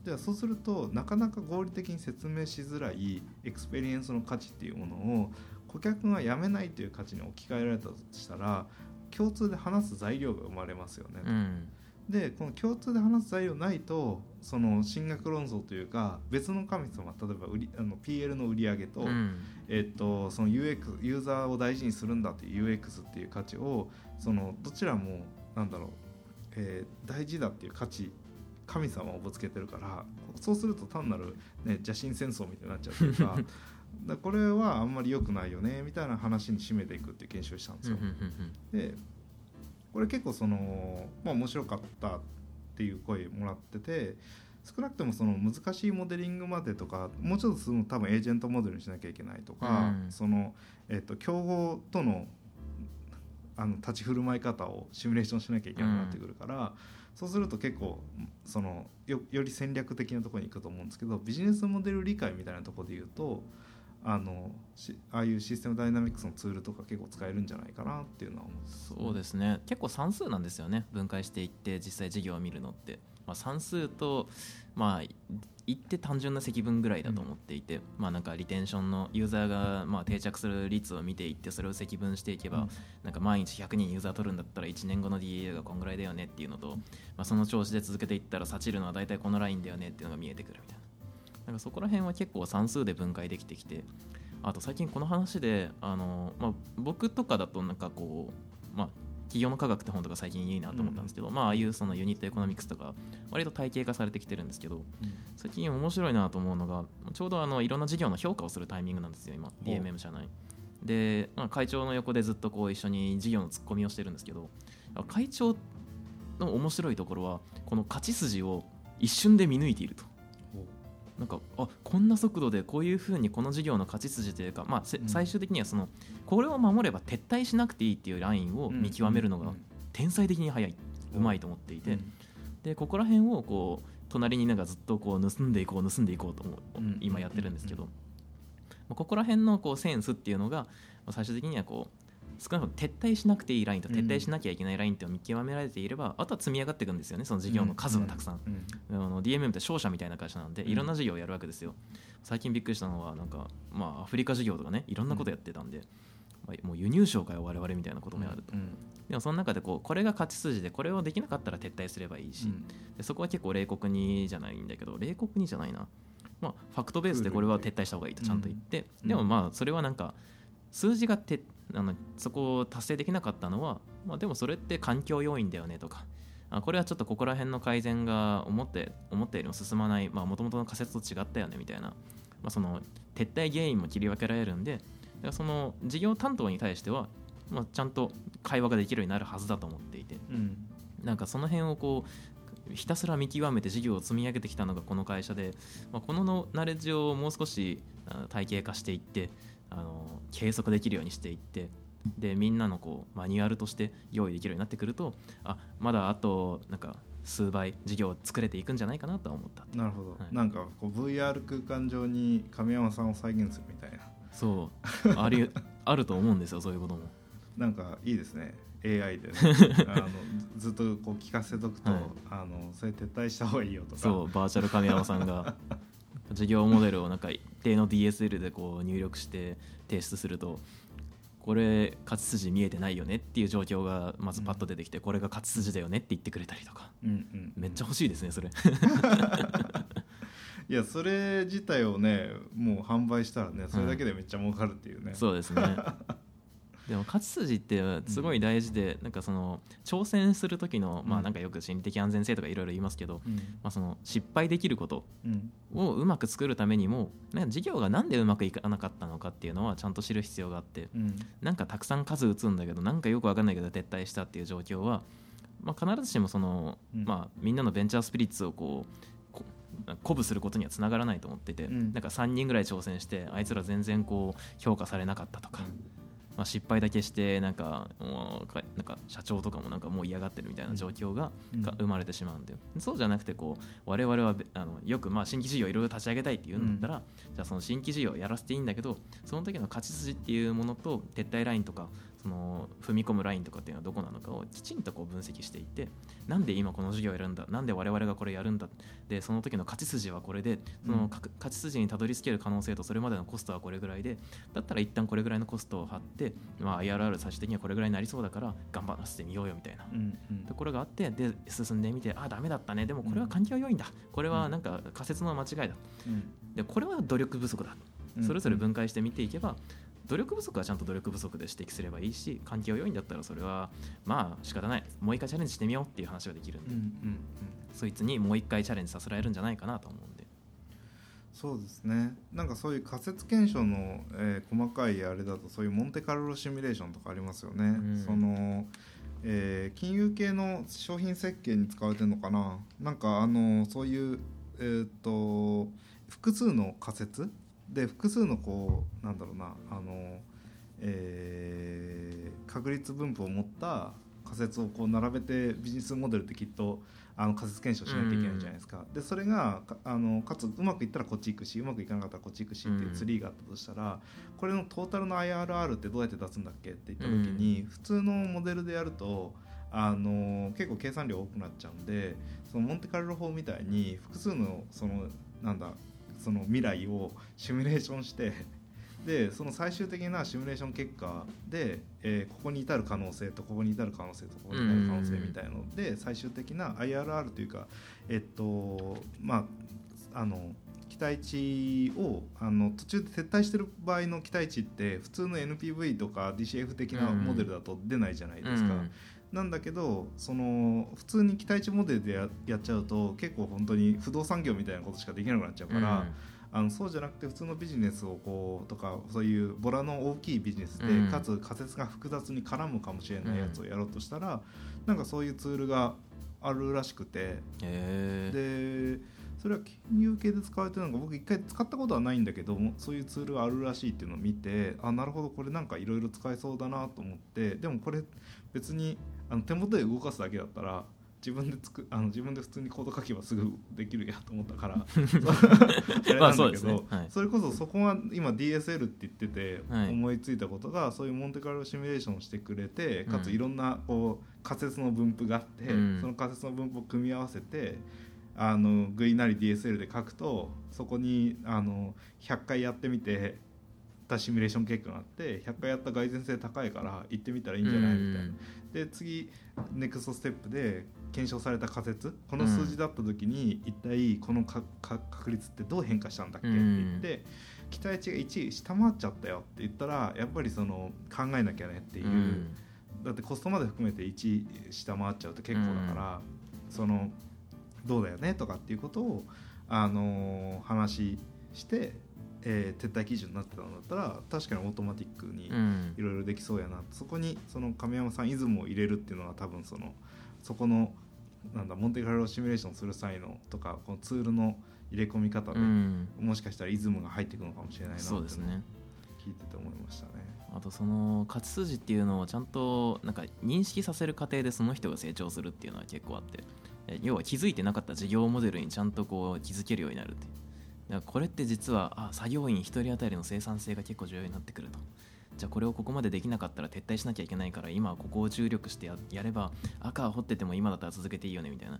ではそうするとなかなか合理的に説明しづらいエクスペリエンスの価値っていうものを顧客がやめないという価値に置き換えられたとしたら共通で話す材料が生まれますよね。うんでこの共通で話す材料ないとその神学論争というか別の神様例えば売りあの PL の売り上げと,、うんえっとその UX ユーザーを大事にするんだという UX っていう価値をそのどちらもなんだろう、えー大事だっていう価値神様をぶつけてるからそうすると単なる、ね、邪神戦争みたいになっちゃうというか *laughs* だこれはあんまり良くないよねみたいな話に締めていくっていう研修をしたんですよ。でこれ結構その、まあ、面白かったっていう声もらってて少なくともその難しいモデリングまでとかもうちょっとその多分エージェントモデルにしなきゃいけないとか、うん。その、えっと競合とのあの立ち振る舞い方をシミュレーションしなきゃいけなくなってくるから、そうすると結構そのよより戦略的なところに行くと思うんですけどビジネスモデル理解みたいなところで言うとあのしああいうシステムダイナミクスのツールとか結構使えるんじゃないかなっていうのはそうですね。結構算数なんですよね。分解していって実際授業を見るのって、まあ、算数とまあ言って単純な積分ぐらいだと思っていて、まあなんかリテンションのユーザーがまあ定着する率を見ていってそれを積分していけば、うん。なんか毎日100人ユーザー取るんだったら1年後の DA がこんぐらいだよねっていうのと、まあ、その調子で続けていったらサチるのは大体このラインだよねっていうのが見えてくるみたいななんかそこら辺は結構算数で分解できてきてあと最近この話であの、まあ、僕とかだとなんかこう、まあ、起業の科学って本とか最近いいなと思ったんですけど、まあああいうそのユニットエコノミクスとか割と体系化されてきてるんですけど最近面白いなと思うのがちょうどあのいろんな事業の評価をするタイミングなんですよ今。う。DMM 社内。で、まあ、会長の横でずっとこう一緒に事業のツッコミをしてるんですけど会長の面白いところはこの勝ち筋を一瞬で見抜いているとなんかあこんな速度でこういうふうにこの事業の勝ち筋というか、まあ最終的にはそのこれを守れば撤退しなくていいっていうラインを見極めるのが天才的に速い、うまいと思っていて、でここら辺をこう隣になんかずっとこう盗んでいこう盗んでいこうと今やってるんですけど、うん。まあここら辺のこうセンスっていうのがまあ最終的にはこう少なくとも撤退しなくていいラインと撤退しなきゃいけないラインっていうのを見極められていれば、あとは積み上がっていくんですよねその事業の数はたくさん、うん。あの DMM って商社みたいな会社なんでうん。いろんな事業をやるわけですよ、最近びっくりしたのはなんか、まあ、アフリカ事業とかねいろんなことやってたんで、まあもう輸入商かよ我々みたいなこともやると、うん。でもその中でこうこれが勝ち筋でこれをできなかったら撤退すればいいし、でそこは結構冷酷にじゃないんだけど冷酷にじゃないな、まあ、ファクトベースでこれは撤退した方がいいとちゃんと言って、うん。でもまあそれはなんか数字がてあのそこを達成できなかったのは、まあ、でもそれって環境要因だよねとか。あこれはちょっとここら辺の改善が思って思ったよりも進まないもともとの仮説と違ったよねみたいな、まあ、その撤退原因も切り分けられるんでだからその事業担当に対しては、まあ、ちゃんと会話ができるようになるはずだと思っていて。うん。なんかその辺をこうひたすら見極めて事業を積み上げてきたのがこの会社で、まあ、こののナレッジをもう少しあ体系化していってあの計測できるようにしていってでみんなのこうマニュアルとして用意できるようになってくるとあまだあとなんか数倍事業を作れていくんじゃないかなとは思った。なるほど、はい。なんかこう VR 空間上に亀山さんを再現するみたいな。そう。あり *laughs* あると思うんですよそういうことも。なんかいいですね。AI でね。*laughs* あのずずっとこう聞かせとくと、はい。あのそれ撤退した方がいいよとか。そうバーチャル亀山さんが *laughs* 事業モデルをなんか一定の DSL でこう入力して提出するとこれ勝ち筋見えてないよねっていう状況がまずパッと出てきて、これが勝ち筋だよねって言ってくれたりとか。うんうん、めっちゃ欲しいですねそれ。*laughs* いやそれ自体をねもう販売したらねそれだけでめっちゃ儲かるっていうね、そうですねでも勝ち筋ってすごい大事で、なんかその挑戦する時の、まあなんかよく心理的安全性とかいろいろ言いますけど、うん。まあ、その失敗できることうん。をうまく作るためにも、ね、事業がなんでうまくいかなかったのかっていうのはちゃんと知る必要があってうん。なんかたくさん数打つんだけどなんかよく分かんないけど撤退したっていう状況は、まあ、必ずしもその、うん。まあ、みんなのベンチャースピリッツをこうこ鼓舞することにはつながらないと思ってて、うん。なんか3人ぐらい挑戦してあいつら全然こう評価されなかったとか、まあ、失敗だけしてなんかもうかなんか社長とかもなんかもう嫌がってるみたいな状況が,、生まれてしまうんでそうじゃなくてこう我々はべあのよくまあ新規事業いろいろ立ち上げたいって言うんだったら、じゃあその新規事業をやらせていいんだけどその時の勝ち筋っていうものと撤退ラインとかその踏み込むラインとかっていうのはどこなのかをきちんとこう分析していってなんで今この事業をやるんだなんで我々がこれやるんだでその時の勝ち筋はこれでそのか勝ち筋にたどり着ける可能性とそれまでのコストはこれぐらいでだったら一旦これぐらいのコストを張って、まあ、IRR 最終的にはこれぐらいになりそうだから頑張らせてみようよみたいなうんうん。ところがあってで進んでみてあダメだったね。でもこれは環境要因だ。これはなんか仮説の間違いだ。うん。でこれは努力不足だ。うん。それぞれ分解して見ていけば努力不足はちゃんと努力不足で指摘すればいいし環境要因だったらそれはまあ仕方ない。もう一回チャレンジしてみようっていう話ができるんで、うんうんうん。そいつにもう一回チャレンジさせられるんじゃないかなと思うんで。そうですね。なんかそういう仮説検証の、えー細かいあれだとそういうモンテカルロシミュレーションとかありますよね、うん。その、えー金融系の商品設計に使われてるのかな。なんかあのそういうえーっと複数の仮説で複数のこうなんだろうなあの、えー確率分布を持った仮仮説をこう並べてビジネスモデルってきっとあの仮説検証しなきゃいけないじゃないですか、でそれがかあのかつうまくいったらこっち行くしうまくいかなかったらこっち行くしっていうツリーがあったとしたら、これのトータルの IRR ってどうやって出すんだっけって言った時に、普通のモデルでやるとあの結構計算量多くなっちゃうんでそのモンテカルロ法みたいに複数のそのなんだその未来をシミュレーションして *laughs* でその最終的なシミュレーション結果で、えーここに至る可能性とここに至る可能性とここに至る可能性みたいので最終的な IRR というかえっとまああの期待値をあの途中で撤退してる場合の期待値って普通の NPV とか DCF 的なモデルだと出ないじゃないですか。うんなんだけどその普通に期待値モデルでややっちゃうと結構本当に不動産業みたいなことしかできなくなっちゃうから、あのそうじゃなくて普通のビジネスをこうとかそういうボラの大きいビジネスで、うん。かつ仮説が複雑に絡むかもしれないやつをやろうとしたら、なんかそういうツールがあるらしくてでそれは金融系で使われてるのが僕一回使ったことはないんだけどもそういうツールがあるらしいっていうのを見てあなるほどこれなんかいろいろ使えそうだなと思ってでもこれ別にあの手元で動かすだけだったら自分でつくあの自分で普通にコード書けばすぐできるやと思ったから。*laughs* あれまあなんだけどはい。それこそそこは今 DSL って言っててはい。思いついたことがそういうモンテカルロシミュレーションをしてくれてかつうんいろんなこう仮説の分布があってうん。その仮説の分布を組み合わせてあのグリなり DSL で書くとそこにあの100回やってみてたシミュレーション結果があって100回やった蓋然性高いから行ってみたらいいんじゃない？みたいな。で次ネクストステップで検証された仮説。この数字だった時に一体このかか確率ってどう変化したんだっけ？って言って期待値が1下回っちゃったよ。って言ったらやっぱりその考えなきゃねっていう、うん。だってコストまで含めて1下回っちゃうと結構だから、そのどうだよね？とかっていうことを、あのー話して、えー撤退基準になってたんだったら確かにオートマティックにうん。いろいろできそうやな。そこにその亀山さんイズムを入れるっていうのは多分そのそこのなんだモンテカルロシミュレーションする際のとかこのツールの入れ込み方で、うん。もしかしたらイズムが入っていくのかもしれないなってそうですね。聞いてて思いましたね。あとその勝ち筋っていうのをちゃんとなんか認識させる過程でその人が成長するっていうのは結構あってえ要は気づいてなかった事業モデルにちゃんとこう気づけるようになるってだからこれって実はあ作業員1人当たりの生産性が結構重要になってくると。じゃあこれをここまでできなかったら撤退しなきゃいけないから今はここを注力してややれば赤は掘ってても今だったら続けていいよねみたいな。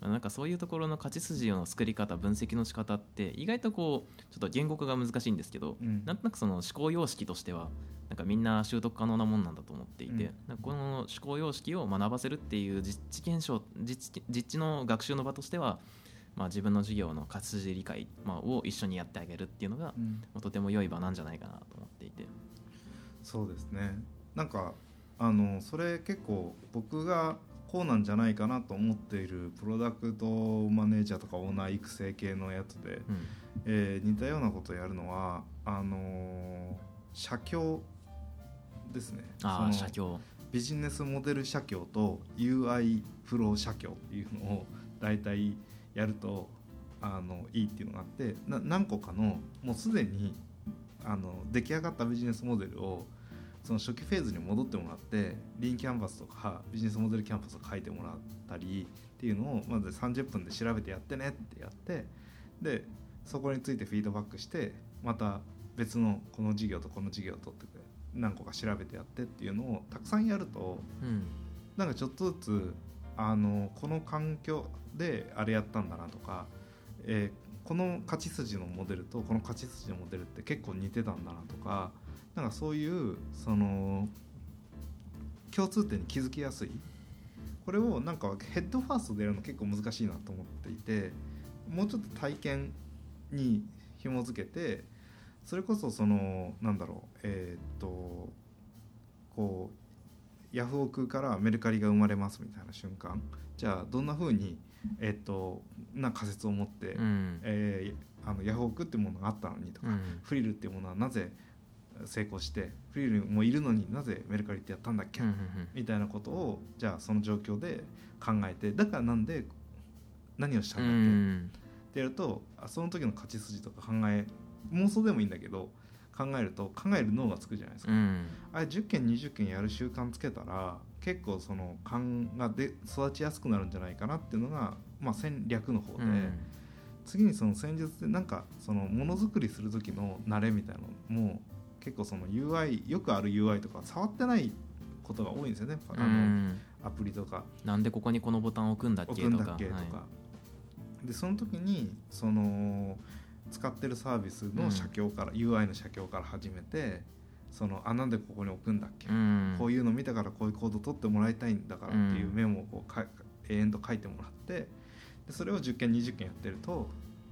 まあなんかそういうところの勝ち筋の作り方分析の仕方って意外とこうちょっと言語化が難しいんですけど、うん。なんとなくその思考様式としてはなんかみんな習得可能なもんなんだと思っていて、うん。この思考様式を学ばせるっていう実地検証実地の学習の場としては、まあ、自分の授業の勝ち筋理解、まあ、を一緒にやってあげるっていうのが、うん。まあとても良い場なんじゃないかなと思っていて。そうですね。なんかあのそれ結構僕がこうなんじゃないかなと思っているプロダクトマネージャーとかオーナー育成系のやつで、うん。えー似たようなことをやるのはあのー写経ですね。ああその写経。ビジネスモデル写経と UI フロー写経っていうのを大体やるとあのいいっていうのがあってな何個かのもうすでにあの出来上がったビジネスモデルをその初期フェーズに戻ってもらってリーンキャンバスとかビジネスモデルキャンパスを書いてもらったりっていうのをまず30分で調べてやってねってやってでそこについてフィードバックしてまた別のこの事業とこの事業を取ってくれ何個か調べてやってっていうのをたくさんやるとうん。なんかちょっとずつあのこの環境であれやったんだなとか、えーこの勝ち筋のモデルとこの勝ち筋のモデルって結構似てたんだなとかなんかそういうその共通点に気づきやすい。これをなんかヘッドファーストでやるの結構難しいなと思っていてもうちょっと体験に紐づけてそれこそそのなんだろうえーっとこうヤフオクからメルカリが生まれますみたいな瞬間じゃあどんな風にえーっとな仮説を持って、うん。えーあのヤフオクっていうものがあったのにとか、うん。フリルっていうものはなぜ成功してフリルもいるのになぜメルカリってやったんだっけ、うんうんみたいなことをじゃあその状況で考えてだからなんで何をしたうんだっけ、ん。ってやるとあその時の勝ち筋とか考え妄想でもいいんだけど考えると考える脳がつくじゃないですか、うん。あれ10件20件やる習慣つけたら結構その勘がで育ちやすくなるんじゃないかなっていうのが、まあ、戦略の方で、うん。次にその戦術でなんかそのものづくりする時の慣れみたいなのも結構その UI よくある UI とか触ってないことが多いんですよね。あうの、んアプリとか。なんでここにこのボタンを置くんだっけとか。でその時にその使ってるサービスの写経から、UI の写経から始めてそのあなんでここに置くんだっけ、うん。こういうの見たからこういうコード取ってもらいたいんだからっていうメモをこうか永遠と書いてもらってでそれを10件20件やってると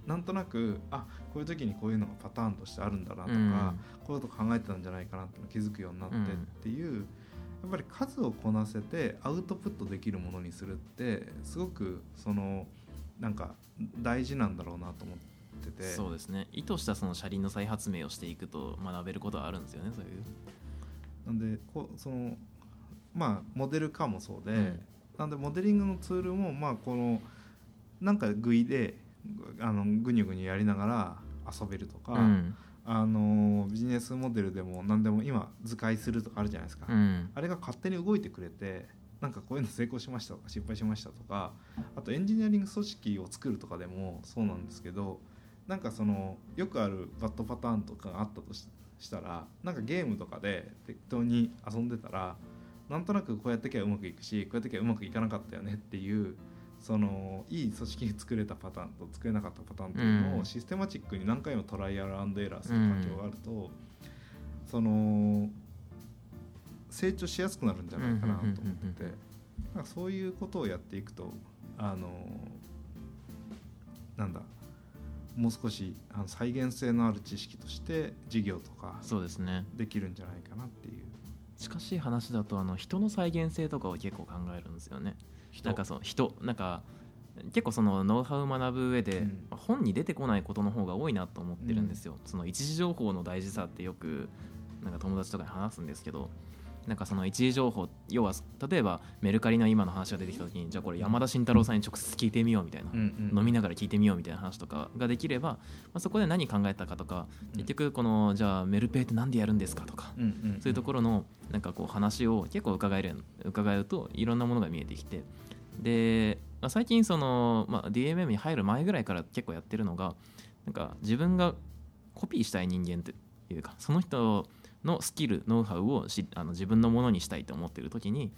なんとなくあこういう時にこういうのがパターンとしてあるんだなとか、うん。こういうこと考えてたんじゃないかなって気づくようになってっていう、やっぱり数をこなせてアウトプットできるものにするってすごくそのなんか大事なんだろうなと思ってて。そうですね。意図したその車輪の再発明をしていくと学べることはあるんですよねそういう。なんでこうそのまあモデル化もそうで、うんなんでモデリングのツールもまあこのなんかグイであのグニュグニュやりながら遊べるとか、うん。あのビジネスモデルでも何でも今図解するとかあるじゃないですか、うん。あれが勝手に動いてくれてなんかこういうの成功しましたとか失敗しましたとかあとエンジニアリング組織を作るとかでもそうなんですけどなんかそのよくあるバッドパターンとかがあったとししたらなんかゲームとかで適当に遊んでたらなんとなくこうやってきゃうまくいくしこうやってきゃうまくいかなかったよねっていうそのいい組織に作れたパターンと作れなかったパターンっていうのうん。をシステマチックに何回もトライアルアンドエラーする環境があると、その成長しやすくなるんじゃないかなと思ってうんうんうんうんてそういうことをやっていくとあのなんだもう少しあの再現性のある知識として事業とかそうですね。できるんじゃないかなっていう。近しい話だとあの人の再現性とかを結構考えるんですよね。なんかそう人なんか結構そのノウハウを学ぶ上で、うん。本に出てこないことの方が多いなと思ってるんですよ、その一時情報の大事さってよくなんか友達とかに話すんですけどなんかその一時情報要は例えばメルカリの今の話が出てきた時にじゃあこれ山田慎太郎さんに直接聞いてみようみたいな、うんうん飲みながら聞いてみようみたいな話とかができれば、まあ、そこで何考えたかとか結局このじゃあメルペイって何でやるんですかとかうんうんそういうところのなんかこう話を結構伺える伺うといろんなものが見えてきてで、まあ、最近その、まあ、DMM に入る前ぐらいから結構やってるのがなんか自分がコピーしたい人間というかその人のスキルノウハウをしあの自分のものにしたいと思ってる時に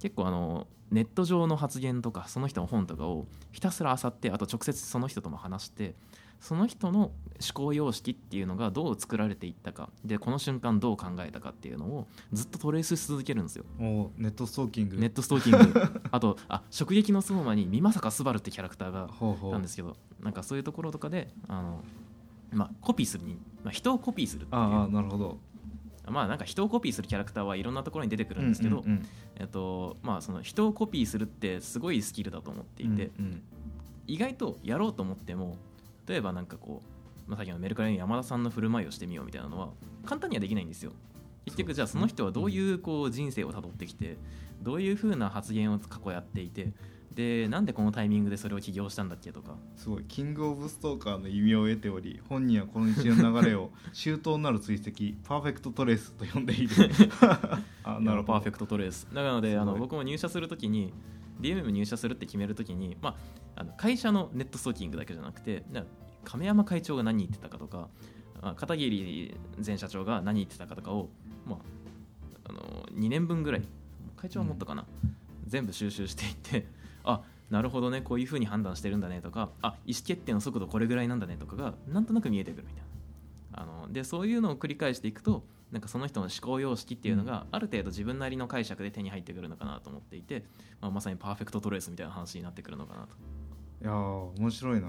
結構あのネット上の発言とかその人の本とかをひたすら漁ってあと直接その人とも話してその人の思考様式っていうのがどう作られていったかでこの瞬間どう考えたかっていうのをずっとトレースし続けるんですよ。おネットストーキング。ネットストーキング。*laughs* あとあ食戟のソーマに美作スバルってキャラクターがほうほう。なんですけどなんかそういうところとかであの、まあ、コピーするに、まあ、人をコピーするっていうああなるほどまあなんか人をコピーするキャラクターはいろんなところに出てくるんですけど、うんうんえっとまあ、その人をコピーするってすごいスキルだと思っていて、うんうん。意外とやろうと思っても例えばなんかこう、まあ、さっきのメルカリの山田さんの振る舞いをしてみようみたいなのは簡単にはできないんですよ。結局じゃあその人はどういうこう人生をたどってきてどういうふうな発言を過去やっていてでなんでこのタイミングでそれを起業したんだっけとか。すごい。キング・オブ・ストーカーの異名を得ており本人はこの一連の流れを *laughs* 周到なる追跡パーフェクトトレースと呼んでいる。*laughs* あなるほど。パーフェクトトレース。なのですあの僕も入社するときに DMM 入社するって決めるときに、まあ、あの会社のネットストーキングだけじゃなくてな亀山会長が何言ってたかとかあ片桐前社長が何言ってたかとかを、まあ、あの2年分ぐらい会長はもっとかな、全部収集していってあなるほどねこういうふうに判断してるんだねとかあ意思決定の速度これぐらいなんだねとかがなんとなく見えてくるみたいな。あのでそういうのを繰り返していくとなんかその人の思考様式っていうのがある程度自分なりの解釈で手に入ってくるのかなと思っていて、まあ、まさにパーフェクトトレースみたいな話になってくるのかなと。いやー面白いな。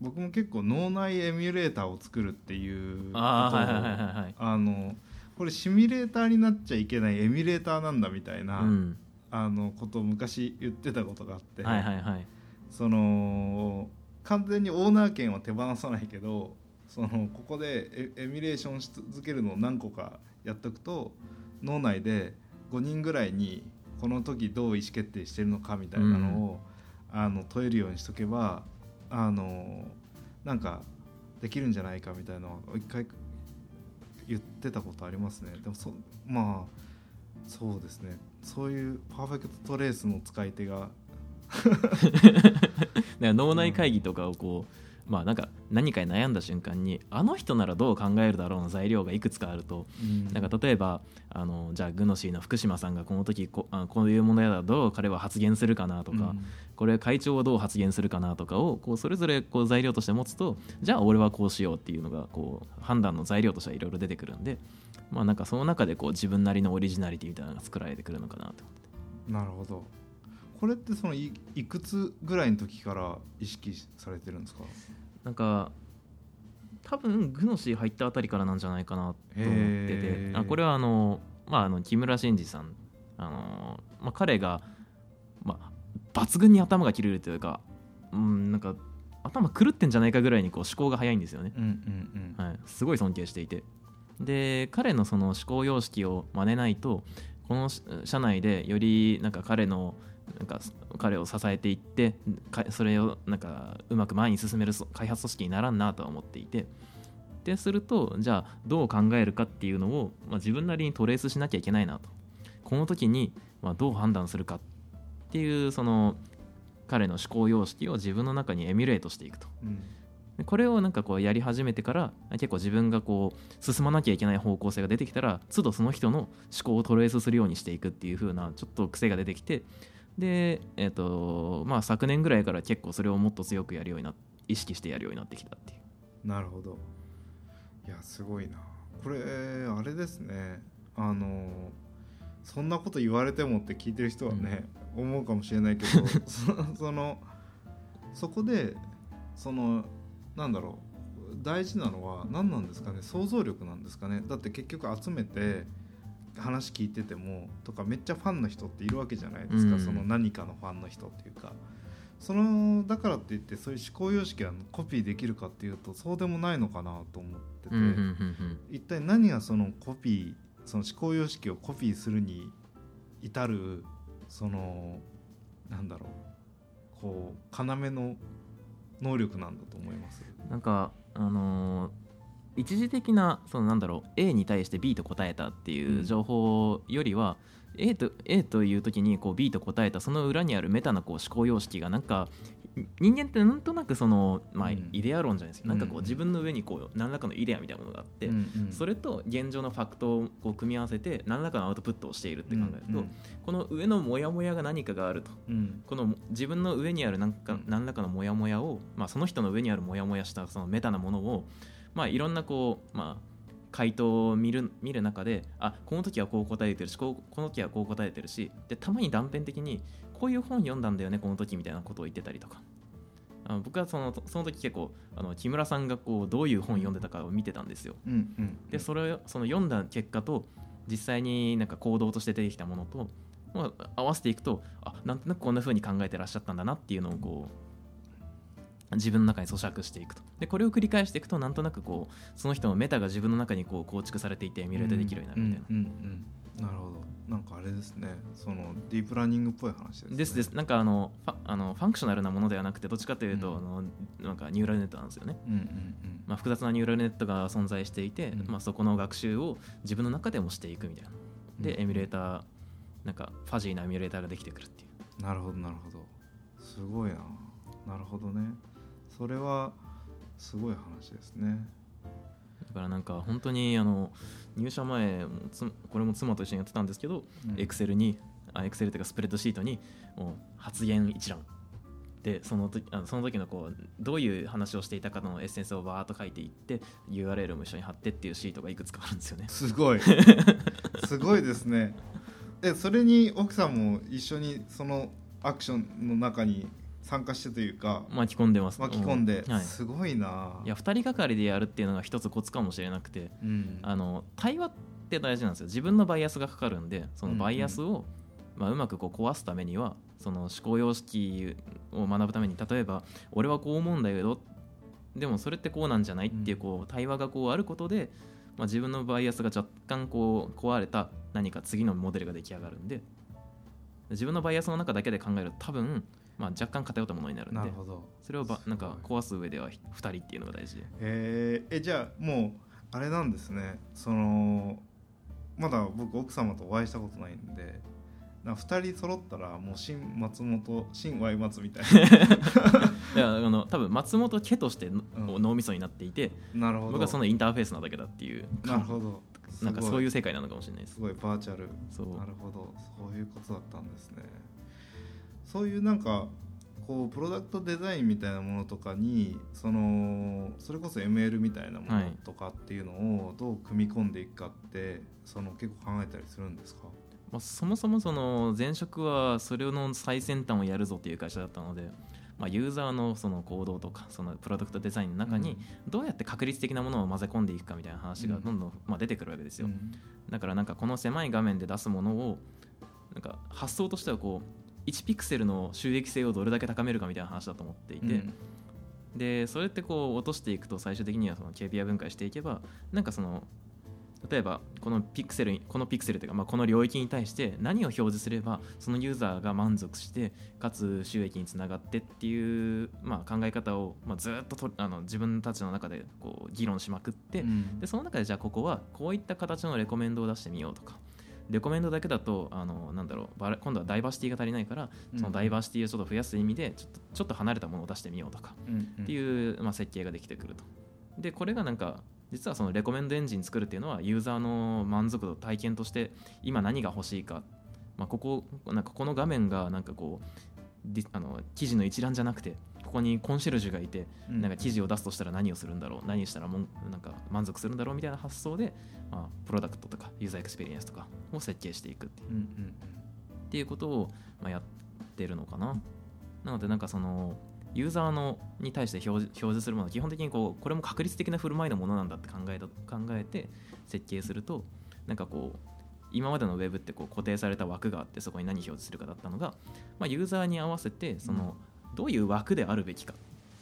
僕も結構脳内エミュレーターを作るっていうあのこれシミュレーターになっちゃいけないエミュレーターなんだみたいな、うんあのことを昔言ってたことがあって、はいはいはい。その完全にオーナー権は手放さないけどそのここでエエミュレーションし続けるのを何個かやっとくと脳内で5人ぐらいにこの時どう意思決定してるのかみたいなのを、あの問えるようにしとけばあのなんかできるんじゃないかみたいなのを一回言ってたことありますね。でもそまあそうですねそういうパーフェクトトレースの使い手が。*laughs* だか脳内会議とかをこう、まあなんか何かに悩んだ瞬間にあの人ならどう考えるだろうの材料がいくつかあるとなんか例えばあのじゃあグノシーの福島さんがこの時こあこういう問題だらどう彼は発言するかなとか、うん。これ会長はどう発言するかなとかをこうそれぞれこう材料として持つとじゃあ俺はこうしようっていうのがこう判断の材料としてはいろいろ出てくるんでまあなんかその中でこう自分なりのオリジナリティみたいなのが作られてくるのかなと。なるほどこれってそのいいくつぐらいの時から意識されてるんですか？なんか多分グノシー入ったあたりからなんじゃないかなと思ってて。あこれはあの、まあ、あの木村真二さん。あの、まあ、彼が、まあ、抜群に頭が切れるというか、うん、なんか頭狂ってんじゃないかぐらいにこう思考が早いんですよね、うんうんうん。はい、すごい尊敬していて。で彼のその思考様式を真似ないとこのし社内でよりなんか彼のなんか彼を支えていってかそれをなんかうまく前に進めるそ開発組織にならんなとは思っていて。でするとじゃあどう考えるかっていうのを、まあ、自分なりにトレースしなきゃいけないなと。この時にまあどう判断するかっていうその彼の思考様式を自分の中にエミュレートしていくと。うん。でこれをなんかこうやり始めてから結構自分がこう進まなきゃいけない方向性が出てきたら都度その人の思考をトレースするようにしていくっていう風なちょっと癖が出てきてでえっ、とまあ昨年ぐらいから結構それをもっと強くやるようにな意識してやるようになってきたっていう。なるほど。いやすごいな。これあれですね。あのそんなこと言われてもって聞いてる人はね、思うかもしれないけど *laughs* そそのそこでそのなんだろう。大事なのは何なんですかね？想像力なんですかね？だって結局集めて話聞いててもとかめっちゃファンの人っているわけじゃないですか、うん。その何かのファンの人っていうか。そのだからって言ってそういう思考様式はコピーできるかっていうとそうでもないのかなと思ってて、うん一体何がそのコピーその思考様式をコピーするに至るそのなんだろう。こう要の能力なんだと思います。うんなんかあのー一時的なそのなんだろう A に対して B と答えたっていう情報よりは、A と A という時にこう B と答えたその裏にあるメタなこう思考様式がなんか人間ってなんとなくその、まあ、うん。イデア論じゃないですけど、なんかこううん自分の上にこう何らかのイデアみたいなものがあって、うん。うんそれと現状のファクトをこう組み合わせて何らかのアウトプットをしているって考えると、うん。この上のモヤモヤが何かがあるとうん。この自分の上にある何かうん。何らかのモヤモヤを、まあ、その人の上にあるモヤモヤしたそのメタなものを、まあ、いろんなこう、まあ、回答を見る見る中であこの時はこう答えてるしこうこの時はこう答えてるしでたまに断片的にこういう本読んだんだよねこの時みたいなことを言ってたりとか。あの僕はそのその時結構あの木村さんがこうどういう本読んでたかを見てたんですよ。うんうん。でそれをその読んだ結果と実際になんか行動として出てきたものと、まあ、合わせていくとあなんとなくこんな風に考えてらっしゃったんだなっていうのをこう自分の中に咀嚼していくと。でこれを繰り返していくとなんとなくこうその人のメタが自分の中にこう構築されていてエミュレートできるようになるみたいな、うんうんうんなるほど。なんかあれですね。そのディープラーニングっぽい話ですね。ですです。なんかあのファあのファンクショナルなものではなくてどっちかというと、うん。あのなんかニューラルネットなんですよね。うんうんうん。まあ、複雑なニューラルネットが存在していて、うん。まあ、そこの学習を自分の中でもしていくみたいな。で、うん。エミュレーターなんかファジーなエミュレーターができてくるっていう。なるほどなるほど。すごいな。なるほどねそれはすごい話ですね。だからなんか本当にあの入社前これも妻と一緒にやってたんですけどエクセルにあエクセルというかスプレッドシートにもう発言一覧。でその時あのその時のこうどういう話をしていたかのエッセンスをバーッと書いていって URL も一緒に貼ってっていうシートがいくつかあるんですよね。すごい。*laughs* すごいですね。えそれに奥さんも一緒にそのアクションの中に参加してというか巻き込んでます巻き込んで、うはい、すごいな。いや2人がかりでやるっていうのが一つコツかもしれなくてうん。あの対話って大事なんですよ。自分のバイアスがかかるんでそのバイアスを、まあ、うまくこう壊すためにはその思考様式を学ぶために例えば俺はこう思うんだけどでもそれってこうなんじゃないっていうこう対話がこうあることで、まあ、自分のバイアスが若干こう壊れた何か次のモデルが出来上がるんで自分のバイアスの中だけで考えると多分、まあ、若干偏ったものになるんで。なるほど。それをばなんか壊す上では2人っていうのが大事。でへー。えじゃあもうあれなんですね。そのまだ僕奥様とお会いしたことないんでな2人揃ったらもう新松本新 Y 松みたい *laughs* いやあの多分松本家としてのうん。脳みそになっていて、ななるほど。僕はそのインターフェースなだけだっていうなるほど。なんかそういうう世界なのかもしれないです。すごいバーチャル。そう。なるほど。そういうことだったんですねそういうなんかこうプロダクトデザインみたいなものとかにそのそれこそ ML みたいなものとかっていうのをどう組み込んでいくかってその結構考えたりするんですか？まあ、そもそもその前職はそれの最先端をやるぞっていう会社だったので、まあ、ユーザーのその行動とかそのプロダクトデザインの中にどうやって確率的なものを混ぜ込んでいくかみたいな話がどんどん。まあ出てくるわけですよ、うん。だからなんかこの狭い画面で出すものをなんか発想としてはこう1ピクセルの収益性をどれだけ高めるかみたいな話だと思っていて、うん。でそれってこう落としていくと最終的にはその KPI 分解していけばなんかその例えばこのピクセルにこのピクセルというか、まあ、この領域に対して何を表示すればそのユーザーが満足してかつ収益につながってっていう、まあ、考え方を、まあ、ずっととあの自分たちの中でこう議論しまくって、うん。でその中でじゃあここはこういった形のレコメンドを出してみようとかレコメンドだけだとあのなんだろう今度はダイバーシティが足りないからそのダイバーシティをちょっと増やす意味でちょっとちょっと離れたものを出してみようとかうん。っていう、まあ、設計ができてくると。でこれがなんか実はそのレコメンドエンジン作るっていうのはユーザーの満足度体験として今何が欲しいか、まあ、ここなんかこの画面がなんかこうあの記事の一覧じゃなくてここにコンシェルジュがいてうん。なんか記事を出すとしたら何をするんだろう何したらもんなんか満足するんだろうみたいな発想で、まあ、プロダクトとかユーザーエクスペリエンスとかを設計していくっていう。うんうんっていうことを、まあ、やってるのかな。なのでなんかそのユーザーのに対して表示表示するものは基本的にこうこれも確率的な振る舞いのものなんだって考えた考えて設計するとなんかこう今までのウェブってこう固定された枠があってそこに何表示するかだったのが、まあ、ユーザーに合わせてそのどういう枠であるべきか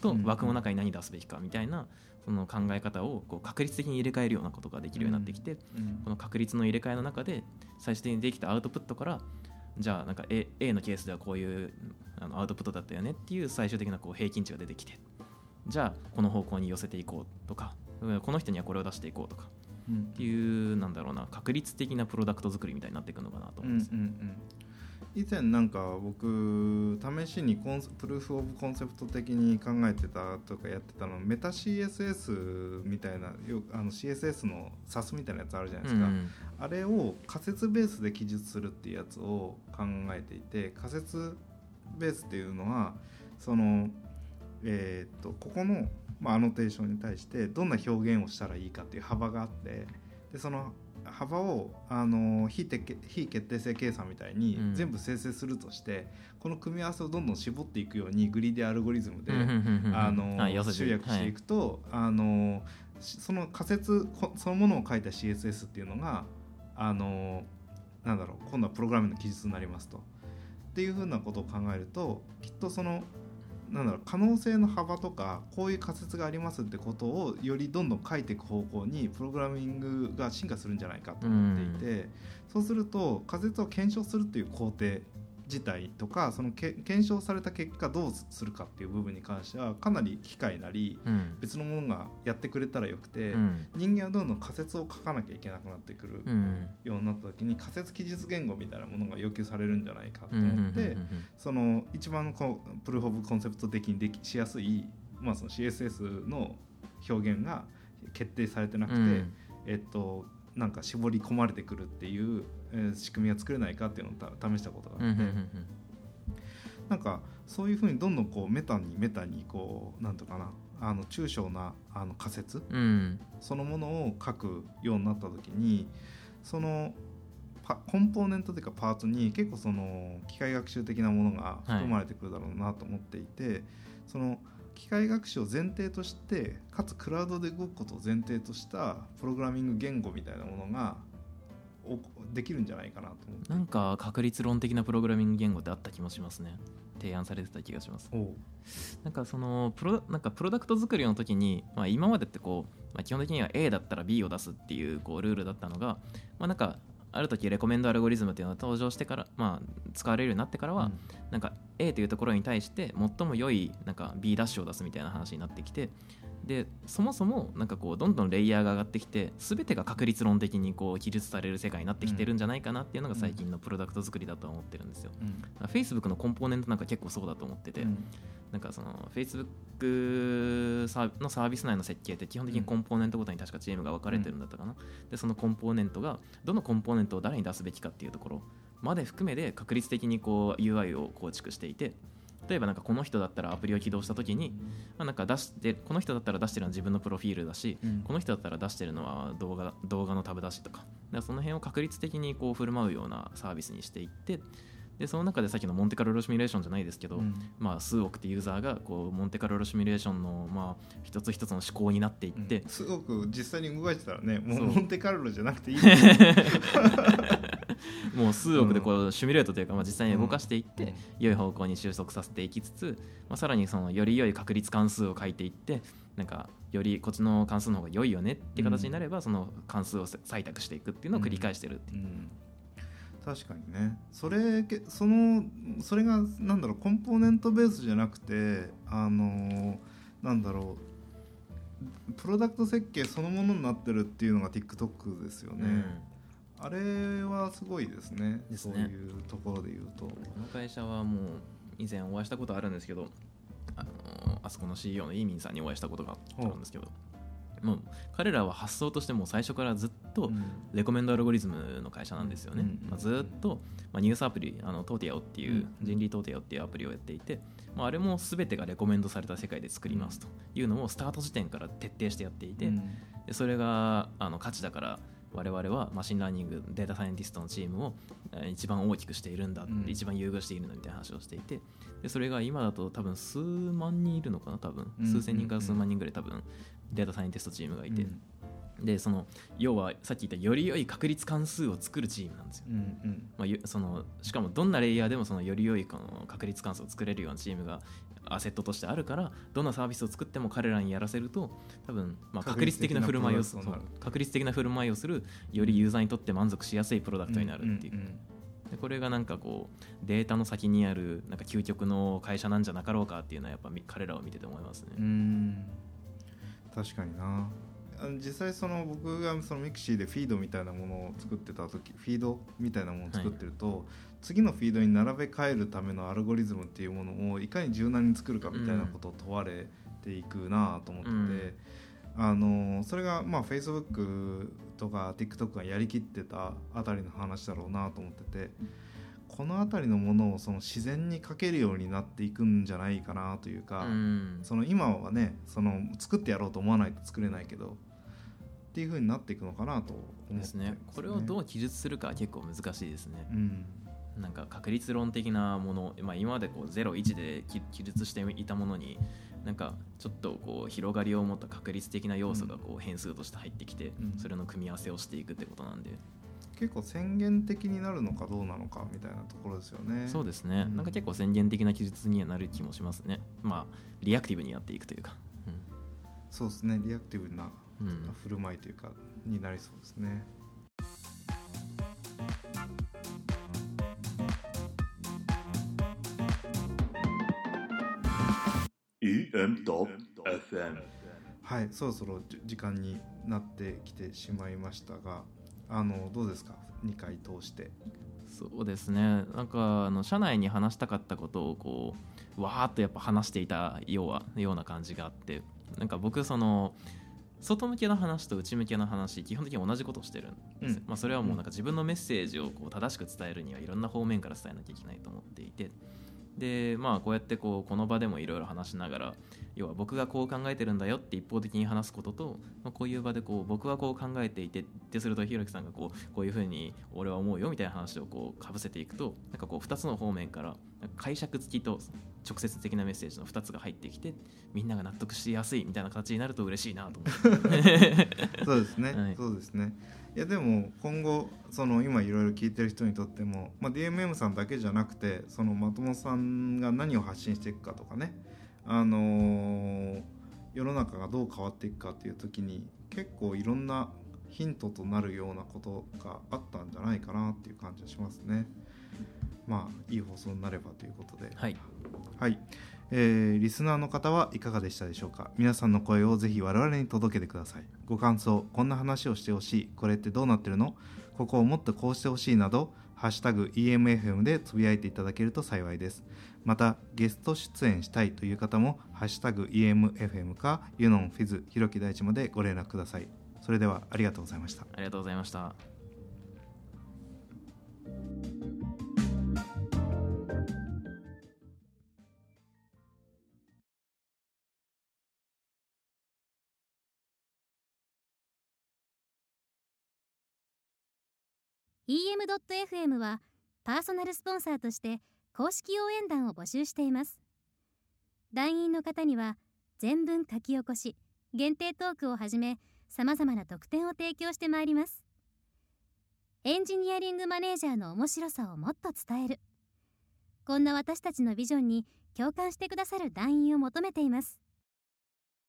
とうん枠の中に何出すべきかみたいなその考え方をこう確率的に入れ替えるようなことができるようになってきて、うんこの確率の入れ替えの中で最終的にできたアウトプットからじゃあなんか A, A のケースではこういうあのアウトプットだったよねっていう最終的なこう平均値が出てきてじゃあこの方向に寄せていこうとかうんこの人にはこれを出していこうとかうん。っていうなんだろうな確率的なプロダクト作りみたいになっていくのかなとうんうん思います、うん以前なんか僕試しにコンセプルーフ・オブ・コンセプト的に考えてたとかやってたのメタ CSS みたいなよあの CSS の SAS みたいなやつあるじゃないですか、うん。あれを仮説ベースで記述するっていうやつを考えていて仮説ベースっていうのはそのえーっとここの、まあ、アノテーションに対してどんな表現をしたらいいかっていう幅があってでその幅をあの非非決定性計算みたいにうん。全部生成するとして、この組み合わせをどんどん絞っていくようにグリディアルゴリズムで、うんうんうんうん。あの集約していくと、あのしその仮説こそのものを書いた CSS っていうのがあのなんだろう今度はプログラミングの記述になりますと。っていうふうなことを考えるときっとそのなんだろう可能性の幅とかこういう仮説がありますってことをよりどんどん書いていく方向にプログラミングが進化するんじゃないかと思っていて、そうすると仮説を検証するっていう工程自体とかそのけ検証された結果どうするかっていう部分に関してはかなり機械なりうん。別のものがやってくれたらよくて、うん。人間はどんどん仮説を書かなきゃいけなくなってくるうん。ようになった時に仮説記述言語みたいなものが要求されるんじゃないかと思って、うんその一番こうプルーフ・オブ・コンセプト的にできしやすい、まあ、その CSS の表現が決定されてなくて、うん。えっとなんか絞り込まれてくるっていう、えー仕組みが作れないかっていうのをた試したことがあって、うんうんうんなんかそういうふうにどんどんこうメタにメタにこうなんとかなあの抽象なあの仮説そのものを書くようになった時にそのパコンポーネントというかパーツに結構その機械学習的なものが含まれてくるだろうなと思っていて、その機械学習を前提としてかつクラウドで動くことを前提としたプログラミング言語みたいなものがおできるんじゃないかなと思って。なんか確率論的なプログラミング言語ってあった気もしますね。提案されてた気がします。なんかそのプロなんかプロダクト作りの時に、まあ、今までってこう、まあ、基本的には A だったら B を出すっていうこうルールだったのが、まあ、なんかある時レコメンドアルゴリズムっていうのが登場してから、まあ、使われるようになってからは、なんか A というところに対して最も良いなんか B ダッシュを出すみたいな話になってきてでそもそもなんかこうどんどんレイヤーが上がってきて全てが確率論的にこう記述される世界になってきてるんじゃないかなっていうのが最近のプロダクト作りだと思ってるんですよ。うん。Facebook のコンポーネントなんか結構そうだと思ってて、うん。なんかその Facebook のサービス内の設計って基本的にコンポーネントごとに確かチームが分かれてるんだったかな、でそのコンポーネントがどのコンポーネントを誰に出すべきかっていうところまで含めて確率的にこう UI を構築していて例えばなんかこの人だったらアプリを起動した時に、まあ、なんか出してこの人だったら出してるのは自分のプロフィールだし、うん。この人だったら出してるのは動画動画のタブだしとか。だからその辺を確率的にこう振る舞うようなサービスにしていってでその中でさっきのモンテカルロシミュレーションじゃないですけど、うん。まあ、数億ってユーザーがこうモンテカルロシミュレーションのまあ一つ一つの思考になっていって、すごく実際に動かしてたらねもそう。うモンテカルロじゃなくていい *laughs* *laughs* もう数億でこうシミュレートというか、まあ、実際に動かしていって、うん。良い方向に収束させていきつつ、まあ、さらにそのより良い確率関数を書いていってなんかよりこっちの関数の方が良いよねっていう形になれば、その関数を採択していくっていうのを繰り返してるっていう。うん。確かにね。それけそのそれがなんだろうコンポーネントベースじゃなくてあのなんだろうプロダクト設計そのものになってるっていうのが TikTok ですよね、あれはすごいですね。ですね。そういうところで言うと。この会社はもう以前お会いしたことあるんですけどあのあそこの CEO のイーミンさんにお会いしたことがあるんですけどもう彼らは発想としてもう最初からずっとうん。レコメンドアルゴリズムの会社なんですよね、うんうんまあ、ずっと、まあ、ニュースアプリあのトーティアオっていう、うん人類トーティアオっていうアプリをやっていて、まあ、あれも全てがレコメンドされた世界で作りますというのをスタート時点から徹底してやっていて、うん。でそれがあの価値だから我々はマシンラーニングデータサイエンティストのチームをえー一番大きくしているんだ、うん。一番優遇しているんだみたいな話をしていてでそれが今だと多分数万人いるのかな多分。うん。数千人から数万人ぐらい多分データサイエンティストチームがいて、うん。でその要はさっき言ったより良い確率関数を作るチームなんですよ、うんうん。まあゆ、そのしかもどんなレイヤーでもそのより良いこの確率関数を作れるようなチームがアセットとしてあるからどんなサービスを作っても彼らにやらせると多分、まあ、確率的な振る舞いをす確率的な振る舞いをするよりユーザーにとって満足しやすいプロダクトになるっていう,、んんでこれがなんかこうデータの先にあるなんか究極の会社なんじゃなかろうかっていうのはやっぱみ彼らを見てて思いますね。うんうん。確かにな実際その僕がそのミクシーでフィードみたいなものを作ってた時フィードみたいなものを作ってると、次のフィードに並べ替えるためのアルゴリズムっていうものをいかに柔軟に作るかみたいなことを問われていくなと思ってて、うん。あのそれがまあ Facebook とか TikTok がやりきってたあたりの話だろうなと思っててこのあたりのものをその自然に書けるようになっていくんじゃないかなというか、うん。その今はねその作ってやろうと思わないと作れないけどっていう風になっていくのかなと思ですね。これをどう記述するかは結構難しいですね。うん。なんか確率論的なもの、まあ、今までこう01で記記述していたものになんかちょっとこう広がりを持った確率的な要素がこう変数として入ってきて、うん。それの組み合わせをしていくってことなんで、結構宣言的になるのかどうなのかみたいなところですよね。そうですね、うん。なんか結構宣言的な記述にはなる気もしますね。まあリアクティブにやっていくというか。そうですね。リアクティブなうん、うん振る舞いというかになりそうですね。EM.FM はいそろそろじ時間になってきてしまいましたがあのどうですか？2回通して。そうですね。なんかあの社内に話したかったことをこうわーっとやっぱ話していたようはような感じがあってなんか僕その外向けの話と内向けの話基本的に同じことをしてるんですよ、うん。まあ、それはもうなんか自分のメッセージをこう正しく伝えるにはいろんな方面から伝えなきゃいけないと思っていて。でまあこうやってこうこの場でもいろいろ話しながら要は僕がこう考えてるんだよって一方的に話すことと、まあ、こういう場でこう僕はこう考えていてってするとひろきさんがこうこういうふうに俺は思うよみたいな話をこうかぶせていくとなんかこう2つの方面から解釈付きと直接的なメッセージの2つが入ってきてみんなが納得しやすいみたいな形になると嬉しいなと思って *laughs* そうですね、はい。そうですね。いやでも今後その今いろいろ聞いてる人にとっても、まあ、DMM さんだけじゃなくてその松本さんが何を発信していくかとかねあのー世の中がどう変わっていくかっていう時に結構いろんなヒントとなるようなことがあったんじゃないかなっていう感じがしますね。まあいい放送になればということで。はい。はい、えーリスナーの方はいかがでしたでしょうか？皆さんの声をぜひ我々に届けてください。ご感想こんな話をしてほしいこれってどうなってるの？ここをもっとこうしてほしいなどハッシュタグ EMFM でつぶやいていただけると幸いですまたゲスト出演したいという方もハッシュタグ EMFM かユノンフィズひろき大地までご連絡ください。それではありがとうございました。ありがとうございました「EM.FM」はパーソナルスポンサーとして公式応援団を募集しています。団員の方には全文書き起こし限定トークをはじめさまざまな特典を提供してまいります。エンジニアリングマネージャーの面白さをもっと伝える。こんな私たちのビジョンに共感してくださる団員を求めています。